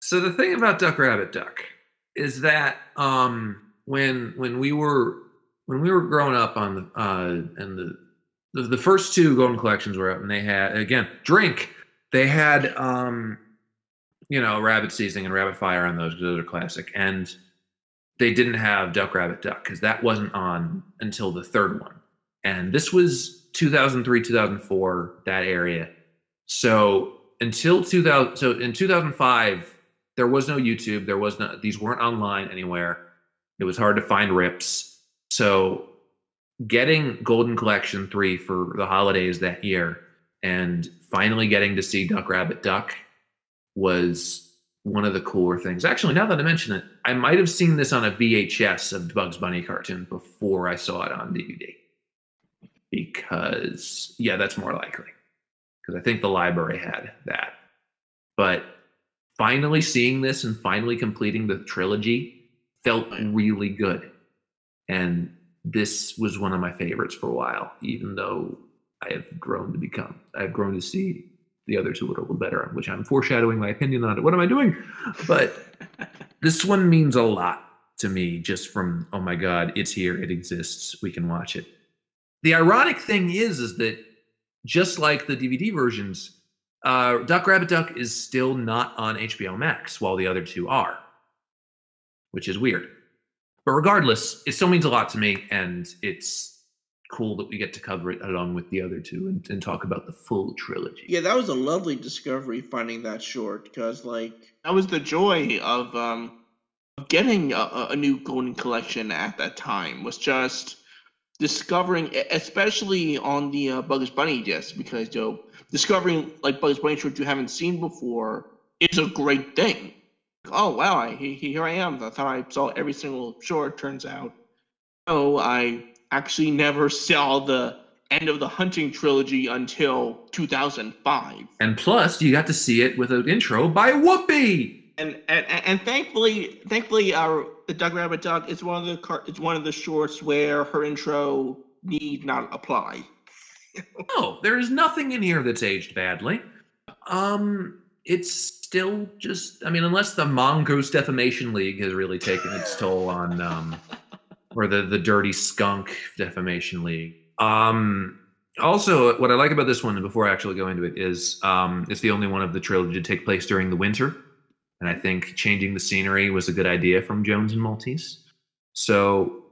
So the thing about Duck Rabbit Duck is that um when when we were when we were growing up on the uh and the the, the first two golden collections were out and they had again drink they had um you know rabbit seasoning and rabbit fire on those 'cause those are classic. And they didn't have duck rabbit duck because that wasn't on until the third one. And this was 2003 2004 that area. So until 2000 so in 2005 there was no youtube there was no these weren't online anywhere. It was hard to find rips. So getting golden collection 3 for the holidays that year and finally getting to see duck rabbit duck was one of the cooler things actually now that i mention it i might have seen this on a vhs of bugs bunny cartoon before i saw it on dvd because yeah that's more likely because I think the library had that. But finally seeing this and finally completing the trilogy felt really good. And this was one of my favorites for a while, even though I have grown to become, I've grown to see the other two a little better, which I'm foreshadowing my opinion on it. What am I doing? But this one means a lot to me just from, oh my God, it's here, it exists, we can watch it. The ironic thing is, is that just like the DVD versions, uh, Duck Rabbit Duck is still not on HBO Max, while the other two are, which is weird. But regardless, it still means a lot to me, and it's cool that we get to cover it along with the other two and, and talk about the full trilogy. Yeah, that was a lovely discovery finding that short because, like, That was the joy of um getting a- a, a new Golden Collection at that time. Was just discovering, especially on the uh, Bugs Bunny disc, because you know, discovering like Bugs Bunny shorts you haven't seen before is a great thing. Oh wow, I, he- here I am. I thought I saw every single short. Turns out, oh, I actually never saw the end of the Hunting trilogy until 2005. And plus, you got to see it with an intro by Whoopi. and and, and thankfully thankfully our the Duck Rabbit Duck is one of the car it's one of the shorts where her intro need not apply. No, there is nothing in here that's aged badly. Um, it's still just, I mean, unless the Mongoose Defamation League has really taken its toll on, um, or the the Dirty Skunk Defamation League. Um, also, what I like about this one, before I actually go into it, is um, it's the only one of the trilogy to take place during the winter, and I think changing the scenery was a good idea from Jones and Maltese. So,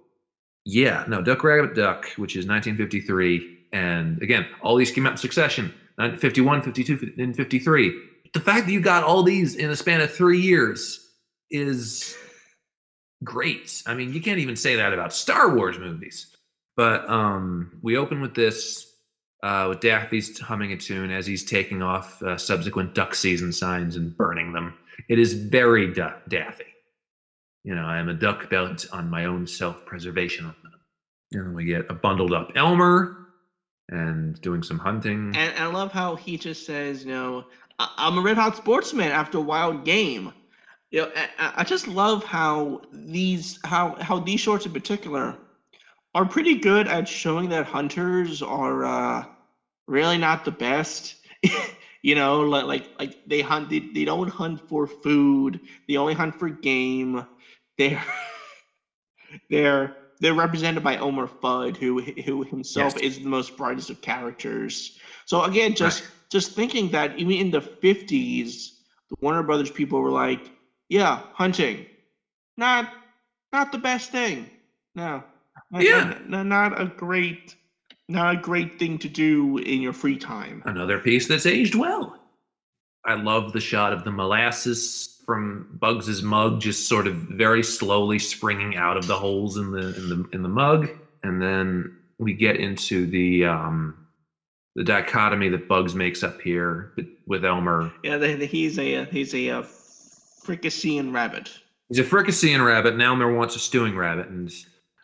yeah, no, Duck Rabbit Duck, which is 1953, and again, all these came out in succession, 51, 52, and 53. The fact that you got all these in a span of three years is great. I mean, you can't even say that about Star Wars movies. But um, we open with this, uh, with Daffy's humming a tune as he's taking off uh, subsequent duck season signs and burning them. It is very du- Daffy. You know, I am a duck bent on my own self-preservation. And then we get a bundled up Elmer and doing some hunting. And, and I love how he just says, you know, "I- I'm a red hot sportsman after a wild game. You know, I- I, just love how these how how these shorts in particular are pretty good at showing that hunters are uh, really not the best. you know, like like like they hunt they, they don't hunt for food. They only hunt for game. They're they're they're represented by Elmer Fudd, who who himself Yes. is the most brightest of characters. So again, just Right. just thinking that even in the fifties, the Warner Brothers people were like, "Yeah, hunting, not not the best thing. No, not- Yeah. not, not a great, not a great thing to do in your free time." Another piece that's aged well. I love the shot of the molasses from Bugs's mug, just sort of very slowly springing out of the holes in the in the in the mug, and then we get into the um, the dichotomy that Bugs makes up here with Elmer. Yeah, he's a uh, he's a uh, fricasseeing rabbit. He's a fricasseeing rabbit, Now Elmer wants a stewing rabbit, and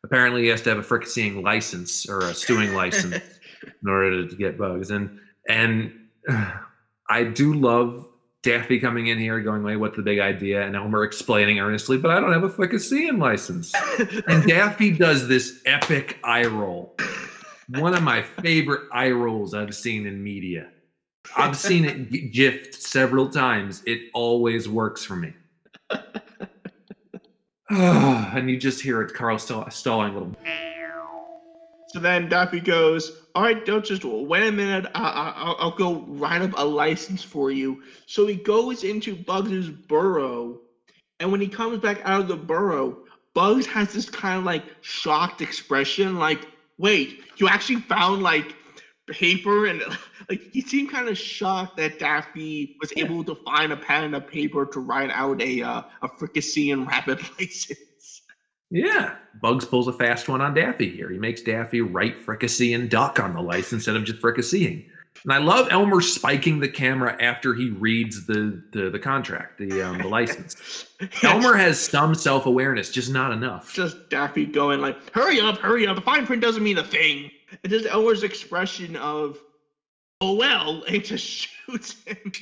apparently he has to have a fricasseeing license or a stewing license in order to get bugs. And and I do love Daffy coming in here going, "Wait, what's the big idea?" And Elmer explaining earnestly, "But I don't have a fricasseeing license." And Daffy does this epic eye roll. One of my favorite eye rolls I've seen in media. I've seen it g- gifted several times. It always works for me. Ah, and you just hear it, Carl stall- stalling a little. So then Daffy goes, "All right, don't just wait a minute. I, I, I'll, I'll go write up a license for you." So he goes into Bugs' burrow, and when he comes back out of the burrow, Bugs has this kind of like shocked expression, like, "Wait, you actually found like paper?" And like he seemed kind of shocked that Daffy was able to find a pen and a paper to write out a uh, a fricasseeing rabbit license. Yeah, Bugs pulls a fast one on Daffy here. He makes Daffy write fricassee and duck on the license instead of just fricasseeing. And I love Elmer spiking the camera after he reads the the, the contract, the um, the license. Elmer has some self awareness, just not enough. just Daffy going like, "Hurry up, hurry up! The fine print doesn't mean a thing." And just Elmer's expression of, "Oh well," and just shoots him.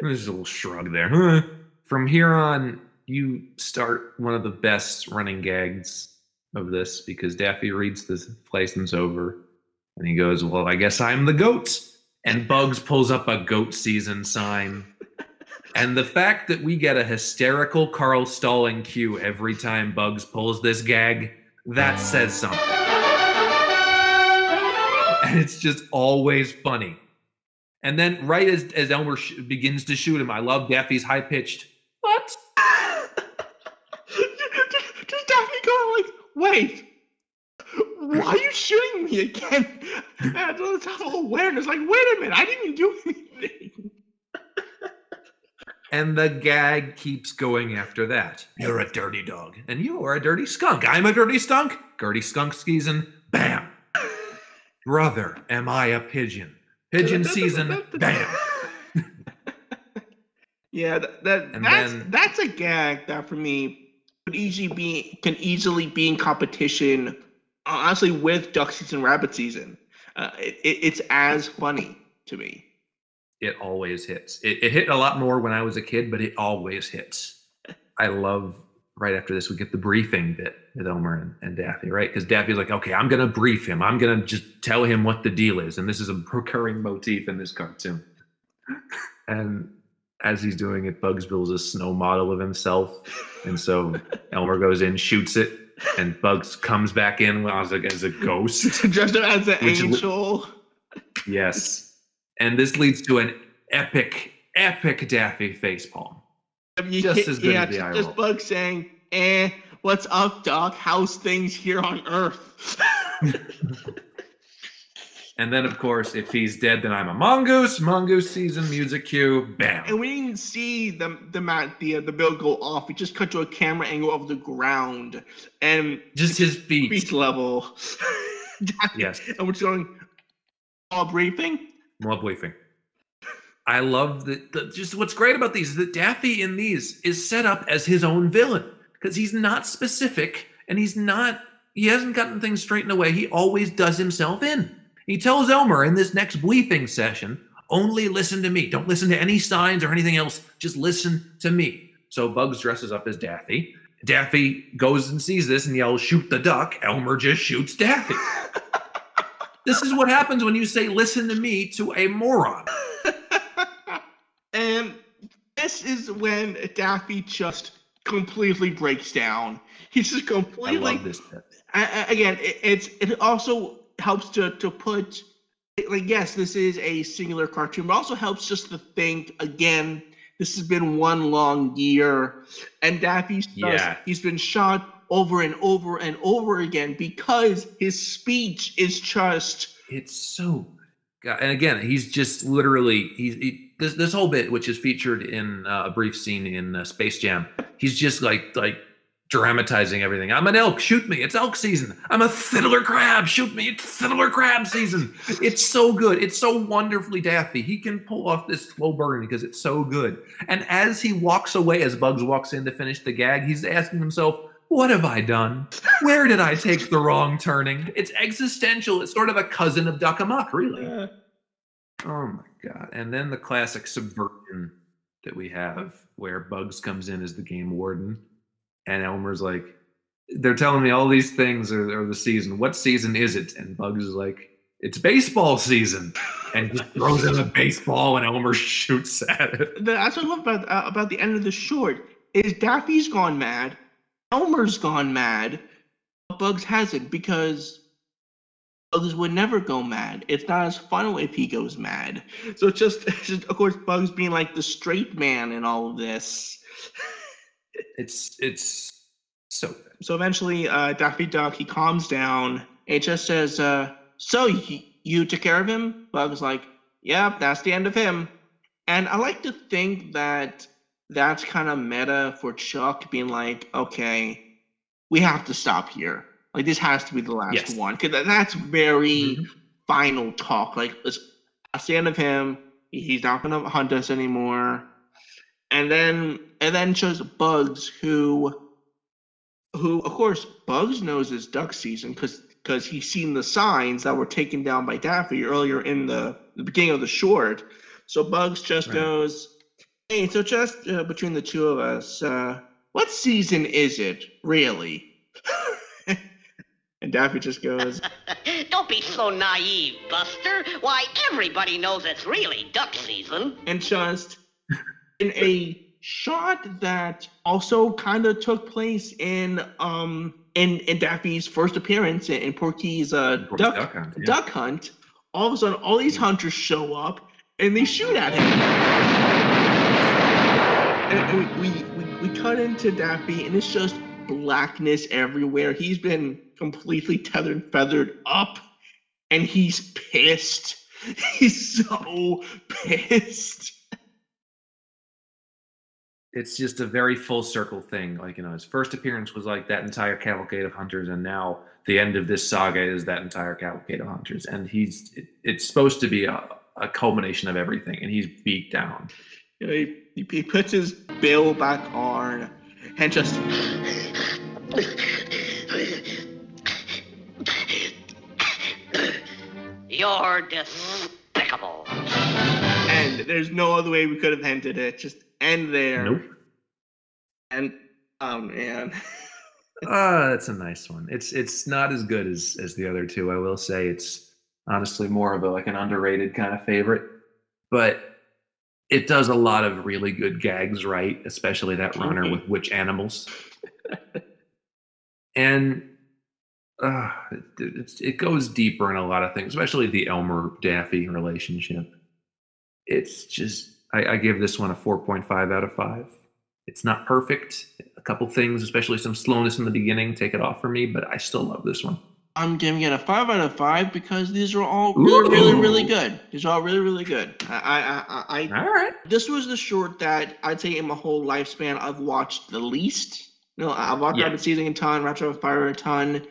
There's a little shrug there. Huh. from here on, you start one of the best running gags of this because Daffy reads the license over and he goes, Well, I guess I'm the goat. And Bugs pulls up a goat season sign. And the fact that we get a hysterical Carl Stalling cue every time Bugs pulls this gag, that says something. And it's just always funny. And then, right as, as Elmer sh- begins to shoot him, I love Daffy's high pitched, What? Just Daffy going like, wait, why are you shooting me again? And on the top of awareness, like, wait a minute, I didn't even do anything. And the gag keeps going after that. You're a dirty dog. And you are a dirty skunk. I'm a dirty skunk. Dirty skunk season. Bam. Brother, am I a pigeon? Pigeon season. Bam. Yeah, that, that that's then- that's a gag that for me could easily be can easily be in competition, honestly, with duck season, rabbit season. Uh, it, it, it's as funny to me. It always hits. It, it hit a lot more when I was a kid, but it always hits. I love right after this, we get the briefing bit with Elmer and, and Daffy, right? Because Daffy's like, okay, I'm going to brief him. I'm going to just tell him what the deal is. And this is a recurring motif in this cartoon. And as he's doing it, Bugs builds a snow model of himself. And so Elmer goes in, shoots it, and Bugs comes back in as a, as a ghost. Dressed up as an angel. Yes. And this leads to an epic, epic Daffy facepalm. I mean, just hit- as good yeah, as the eye just roll. Bug saying, "Eh, what's up, Doc? How's things here on Earth?" And then, of course, if he's dead, then I'm a mongoose. Mongoose season music cue. Bam. And we didn't see the the mat the uh, the bill go off. We just cut to a camera angle of the ground and Just his beach feet. level. Yes. and we're just going all briefing. More briefing. I love that. Just what's great about these is that Daffy in these is set up as his own villain because he's not specific and he's not. He hasn't gotten things straightened away. He always does himself in. He tells Elmer in this next briefing session, "Only listen to me. Don't listen to any signs or anything else. Just listen to me." So Bugs dresses up as Daffy. Daffy goes and sees this and yells, "Shoot the duck!" Elmer just shoots Daffy. this is what happens when you say "listen to me" to a moron. and this is when Daffy just completely breaks down. He's just completely. I love this bit. I- I- again, it, it's it also helps to to put like yes, this is a singular cartoon, but also helps just to think again. This has been one long year, and Daffy's Yeah. he's been shot over and over and over again because his speech is just It's so, God, and again, he's just literally he's he, this this whole bit, which is featured in uh, a brief scene in uh, Space Jam. He's just like like dramatizing everything. I'm an elk, shoot me! It's elk season. I'm a fiddler crab, shoot me! It's fiddler crab season. It's so good. It's so wonderfully Daffy. He can pull off this slow burn because it's so good. And as he walks away, as Bugs walks in to finish the gag, he's asking himself. What have I done? Where did I take the wrong turning? It's existential. It's sort of a cousin of Duck Amuck, really. uh, Oh my god! And then the classic subversion that we have, where Bugs comes in as the game warden, and Elmer's like, "They're telling me all these things are, are the season. What season is it?" And Bugs is like, "It's baseball season," and just throws in a baseball, and Elmer shoots at it. that's what I love about uh, about the end of the short is Daffy's gone mad, Elmer's gone mad, but Bugs hasn't because Bugs would never go mad. It's not as fun if he goes mad. So it's just, it's just of course Bugs being like the straight man in all of this. It's it's so good. So eventually, uh, Daffy Duck he calms down. It just says, uh, "So you, you took care of him?" Bugs like, "Yep, that's the end of him." And I like to think that that's kind of meta for Chuck being like, "Okay, we have to stop here. Like this has to be the last Yes. one because that's very Mhm. final talk. Like let's, that's the end of him. He's not gonna hunt us anymore." And then and then just Bugs who who of course Bugs knows it's duck season because because he's seen the signs that were taken down by Daffy earlier in the, the beginning of the short. So Bugs just Right. goes, Hey, so just uh, between the two of us, uh, what season is it, really? And Daffy just goes, Don't be so naive, Buster. Why, everybody knows it's really duck season. and just in a shot that also kind of took place in um in in Daffy's first appearance in, in Porky's uh Porky's duck Duck Hunt, yeah. duck hunt. All of a sudden, all these hunters show up and they shoot at him. And, and we, we, we we cut into Daffy, and it's just blackness everywhere. He's been completely tethered feathered up, and he's pissed. He's so pissed. it's just a very full circle thing. Like, you know, his first appearance was like that entire cavalcade of hunters, and now the end of this saga is that entire cavalcade of hunters. And he's, it, it's supposed to be a, a culmination of everything, and he's beat down. You know, he, he, he puts his bill back on and just You're despicable. and there's no other way we could have ended it. Just end there. Nope. And oh man. Ah, that's a nice one. It's it's not as good as as the other two. I will say it's honestly more of a like an underrated kind of favorite, but it does a lot of really good gags right, especially that runner with which animals. and uh, it, it goes deeper in a lot of things, especially the Elmer Daffy relationship. It's just I, I give this one a four point five out of five. It's not perfect. A couple things, especially some slowness in the beginning, take it off for me, but I still love this one. I'm giving it a five out of five because these are all really, really, really good. These are all really, really good. I, I, I, I, All right. this was the short that I'd say in my whole lifespan I've watched the least. You know, I've watched Yeah. Rabbit Season a ton, Rabbit Fire a ton.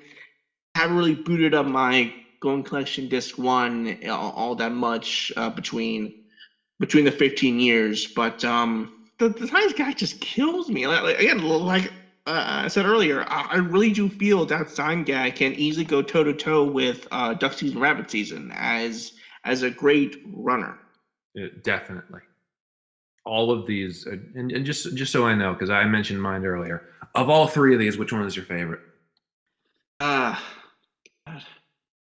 Haven't really booted up my Golden Collection Disc One all, all that much uh, between between the 15 years, but um, the the Times guy just kills me. Like, like, again, like uh, I said earlier, I, I really do feel that Sign guy can easily go toe to toe with uh, Duck Season, Rabbit Season as as a great runner. Yeah, definitely. All of these, uh, and, and just just so I know, because I mentioned mine earlier. Of all three of these, which one is your favorite? Ah.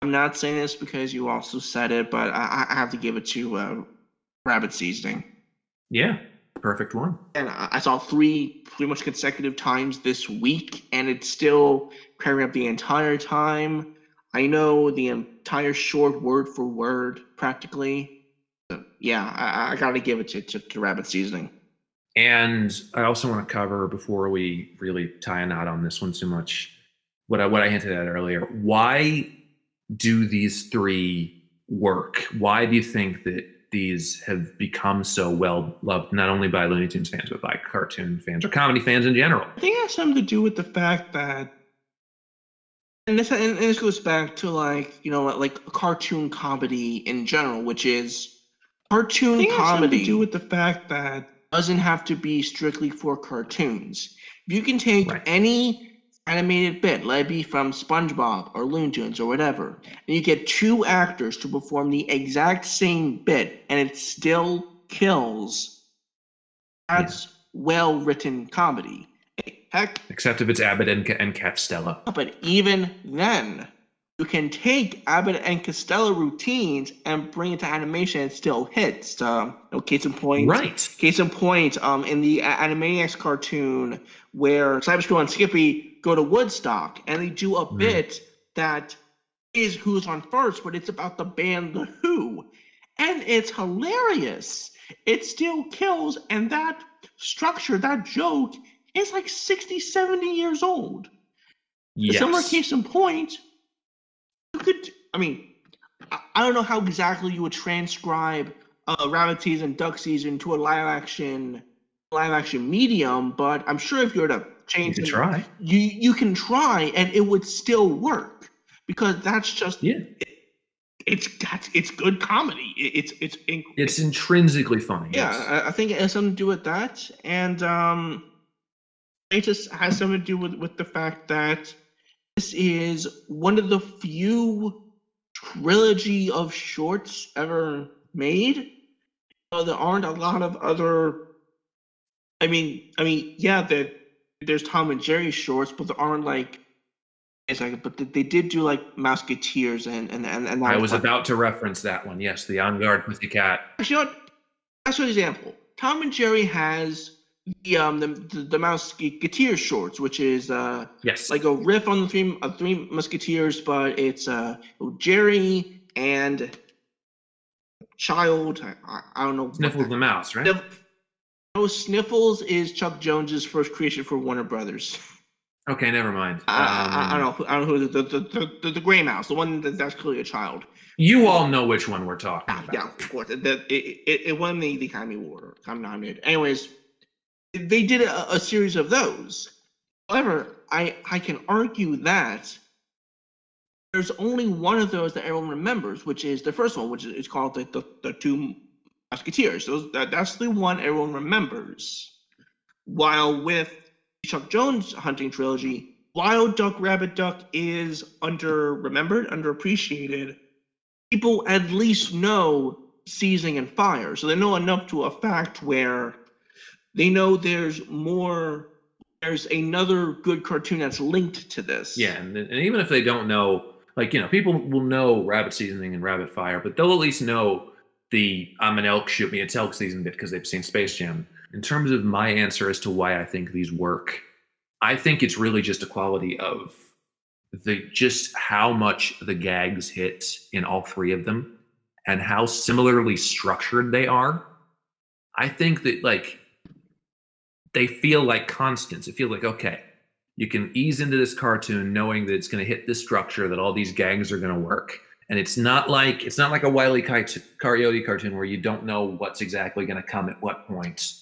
I'm not saying this because you also said it, but I, I have to give it to uh, Rabbit Seasoning. Yeah, perfect one. And I, saw three pretty much consecutive times this week, and it's still cracking up the entire time. I know the entire short word for word practically. So, yeah, I, I got to give it to, to, to Rabbit Seasoning. And I also want to cover before we really tie a knot on this one too much. What I what I hinted at earlier. Why do these three work? Why do you think that these have become so well loved, not only by Looney Tunes fans, but by cartoon fans or comedy fans in general? I think it has something to do with the fact that, and this and this goes back to like you know like cartoon comedy in general, which is cartoon think it has comedy. to do with the fact that doesn't have to be strictly for cartoons. You can take Right. any animated bit, let it be from SpongeBob or Looney Tunes or whatever, and you get two actors to perform the exact same bit, and it still kills. That's well written comedy. Heck, Except if it's Abbott and, and Costello. But even then, you can take Abbott and Costello routines and bring it to animation and it still hits. Um, you know, case in point, Right. Case in point, um, in the A- Animaniacs cartoon where Cyberscroll and Skippy go to Woodstock and they do a Mhm. bit that is Who's on First, but it's about the band The Who. And it's hilarious. It still kills, and that structure, that joke, is like 60, 70 years old. Yes. similar case in point, you could, I mean, I, I don't know how exactly you would transcribe uh, rabbit season, duck season to a live action, live action medium, but I'm sure if you were to You change can it, try. you you can try and it would still work because that's just Yeah. it's that's it's good comedy. It, it's it's inc- It's intrinsically funny. yeah, yes. I, I think it has something to do with that, and um, it just has something to do with with the fact that this is one of the few trilogy of shorts ever made. Uh, there aren't a lot of other I mean, I mean, yeah, that there's Tom and Jerry shorts, but there aren't like. Like, but they- did do like Musketeers and and and. and I was like- about to reference that one. Yes, the On Guard Pussycat. Actually, you know? That's an example. Tom and Jerry has the um the the, the Musketeer shorts, which is uh Yes. like a riff on the three uh, three Musketeers, but it's uh Jerry and Child. I, I, don't know. what Sniffles the Mouse, right? No, Sniffles is Chuck Jones's first creation for Warner Brothers. Okay, never mind. I, I, I Um, don't know. who- I don't know who the the, the, the, the Gray Mouse, the one that, that's clearly a child. You all know which one we're talking about. yeah, of course. It, it, it, it won the, the Academy Award. I'm nominated. Anyways, they did a, a series of those. However, I I can argue that there's only one of those that everyone remembers, which is the first one, which is called the, the, the Two Musketeers. Those, that, that's the one everyone remembers. While with Chuck Jones hunting trilogy, Wild Duck Rabbit Duck is under remembered, underappreciated. People at least know seizing and fire, so they know enough to a fact where they know there's more. There's another good cartoon that's linked to this. Yeah, and, and even if they don't know, like you know, people will know rabbit seasoning and rabbit fire, but they'll at least know the I'm an elk, shoot me a elk season bit because they've seen Space Jam. In terms of my answer as to why I think these work, I think it's really just a quality of the just how much the gags hit in all three of them and how similarly structured they are. I think that like they feel like constants. It feels like okay, you can ease into this cartoon knowing that it's going to hit this structure, that all these gags are going to work. And it's not like it's not like a Wiley Coyote Coyote cartoon where you don't know what's exactly going to come at what point,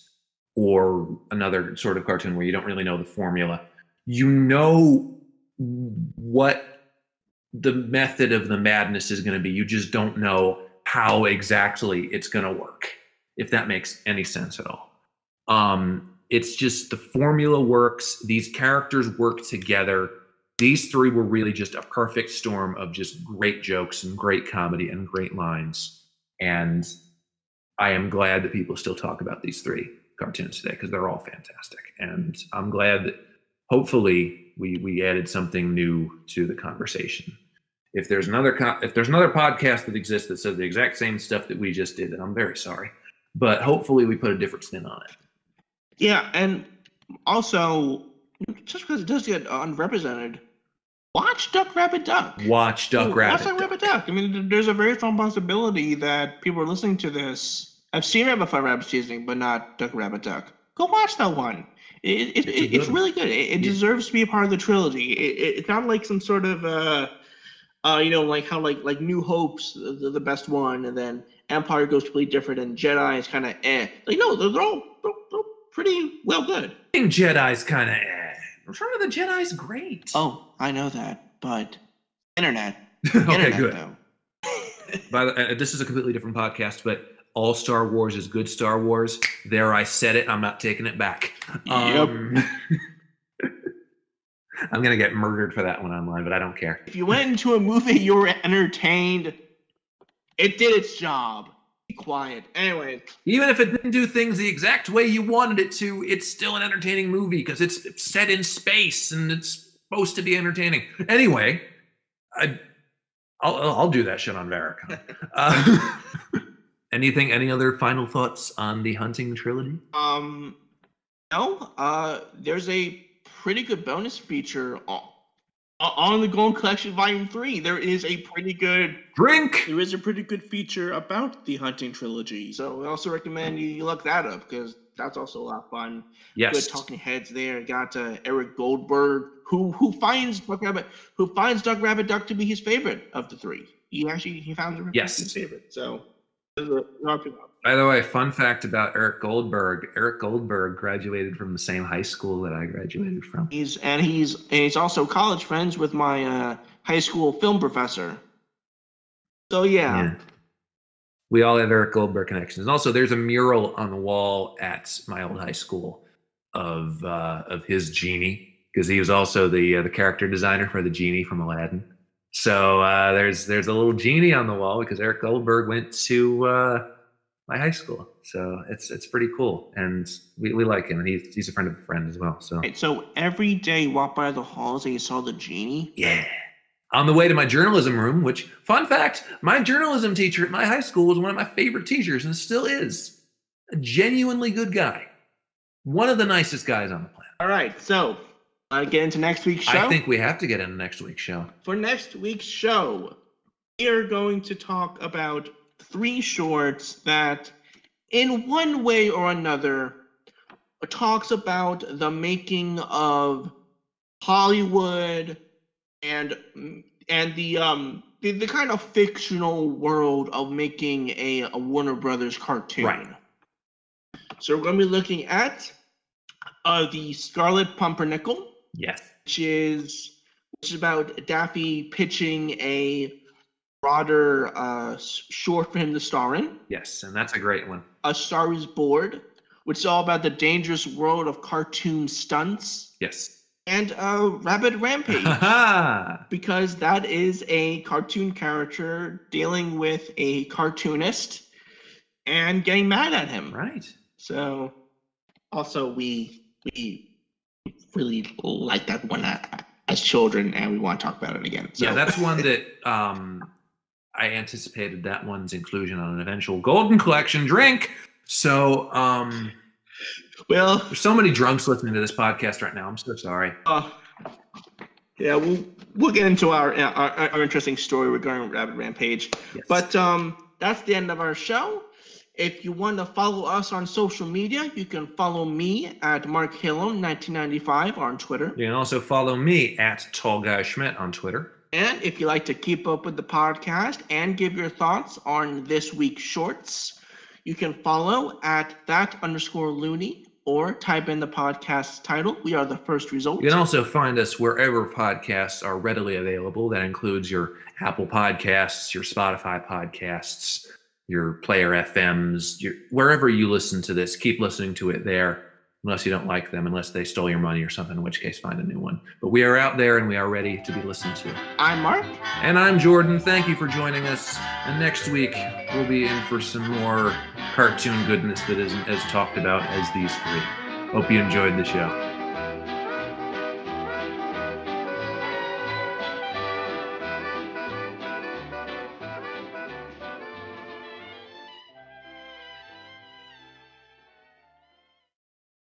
or another sort of cartoon where you don't really know the formula. You know what the method of the madness is going to be. You just don't know how exactly it's going to work, if that makes any sense at all. Um, it's just the formula works. These characters work together. These three were really just a perfect storm of just great jokes and great comedy and great lines. And I am glad that people still talk about these three cartoons today because they're all fantastic. And I'm glad that hopefully we we added something new to the conversation. If there's another co- if there's another podcast that exists that says the exact same stuff that we just did, then I'm very sorry. But hopefully we put a different spin on it. Yeah, and also just because it does get unrepresented, watch Duck Rabbit Duck. Watch Duck Rabbit. Watch Duck. Rabbit Duck. I mean, there's a very strong possibility that people are listening to this. I've seen Rabbit Fire Rabbit Seasoning, but not Duck Rabbit Duck. Go watch that one. It, it, It's it, it's really good. It, Yeah. deserves to be a part of the trilogy. It, it, it's not like some sort of, uh, uh, you know, like how like like New Hope's the, the best one, and then Empire goes completely different, and Jedi is kind of eh. Like no, they're, they're all they're, they're pretty well good. I think Jedi's kind of eh. Return of the Jedi's great. Oh, I know that, but internet. okay, internet, good. Though. By the, uh, this is a completely different podcast, but all Star Wars is good Star Wars. There, I said it. I'm not taking it back. Yep. Um, I'm gonna get murdered for that one online, but I don't care. If you went into a movie, you were entertained. It did its job. Quiet. Anyway, Even if it didn't do things the exact way you wanted it to, it's still an entertaining movie because it's set in space and it's supposed to be entertaining. Anyway, I, I'll, I'll do that shit on Vericon. Uh, anything? Any other final thoughts on the Hunting trilogy? um, no, uh, there's a pretty good bonus feature on, on the Golden Collection Volume Three. There is a pretty good. Drink. There is a pretty good feature about the Hunting trilogy. So I also recommend you, look that up because that's also a lot of fun. Yes. Good talking heads there. Got uh, Eric Goldberg, who who finds Duck Rabbit, who finds Duck Rabbit Duck to be his favorite of the three. He actually he found it Yes. his favorite. So. There's a lot to know. By the way, fun fact about Eric Goldberg: Eric Goldberg graduated from the same high school that I graduated from. He's and he's and he's also college friends with my uh, high school film professor. So yeah, Yeah. We all have Eric Goldberg connections. And also, there's a mural on the wall at my old high school of uh, of his genie because he was also the uh, the character designer for the genie from Aladdin. So uh, there's there's a little genie on the wall because Eric Goldberg went to uh, my high school. So it's it's pretty cool, and we, we like him, and he's he's a friend of a friend as well. So Right, so every day you walk by the halls and you saw the genie. yeah. On the way to my journalism room, which fun fact, my journalism teacher at my high school was one of my favorite teachers and still is. A genuinely good guy. One of the nicest guys on the planet. All right, so uh, get into next week's show. I think we have to get into next week's show. for next week's show, we are going to talk about three shorts that, in one way or another, talks about the making of Hollywood and and the um the, the kind of fictional world of making a, a Warner Brothers cartoon. Right. So we're going to be looking at uh, the Scarlet Pumpernickel Yes. which is which is about Daffy pitching a broader uh, short for him to star in. Yes, and that's a great one. A Star is Bored, which is all about the dangerous world of cartoon stunts, Yes. and uh, Rabbit Rampage. Because that is a cartoon character dealing with a cartoonist and getting mad at him. Right. So, also we we really like that one as children, and we want to talk about it again. So. Yeah, that's one that um I anticipated that one's inclusion on an eventual Golden Collection drink. So um well. there's so many drunks listening to this podcast right now. I'm so sorry. Uh, yeah, we'll we'll get into our our, our interesting story regarding Rabbit Rampage. Yes. But um, that's the end of our show. If you want to follow us on social media, you can follow me at Mark Hillam 1995 on Twitter. you can also follow me at Tall Guy Schmidt on Twitter. And if you like to keep up with the podcast and give your thoughts on this week's shorts, you can follow at that underscore loony or type in the podcast title. We are the first result. You can also find us wherever podcasts are readily available. That includes your Apple Podcasts, your Spotify podcasts, your Player FMs, your, wherever you listen to this. Keep listening to it there, unless you don't like them, unless they stole your money or something, in which case find a new one. But we are out there and we are ready to be listened to. I'm Mark. And I'm Jordan. Thank you for joining us. And next week, we'll be in for some more cartoon goodness that isn't as talked about as these three. Hope you enjoyed the show.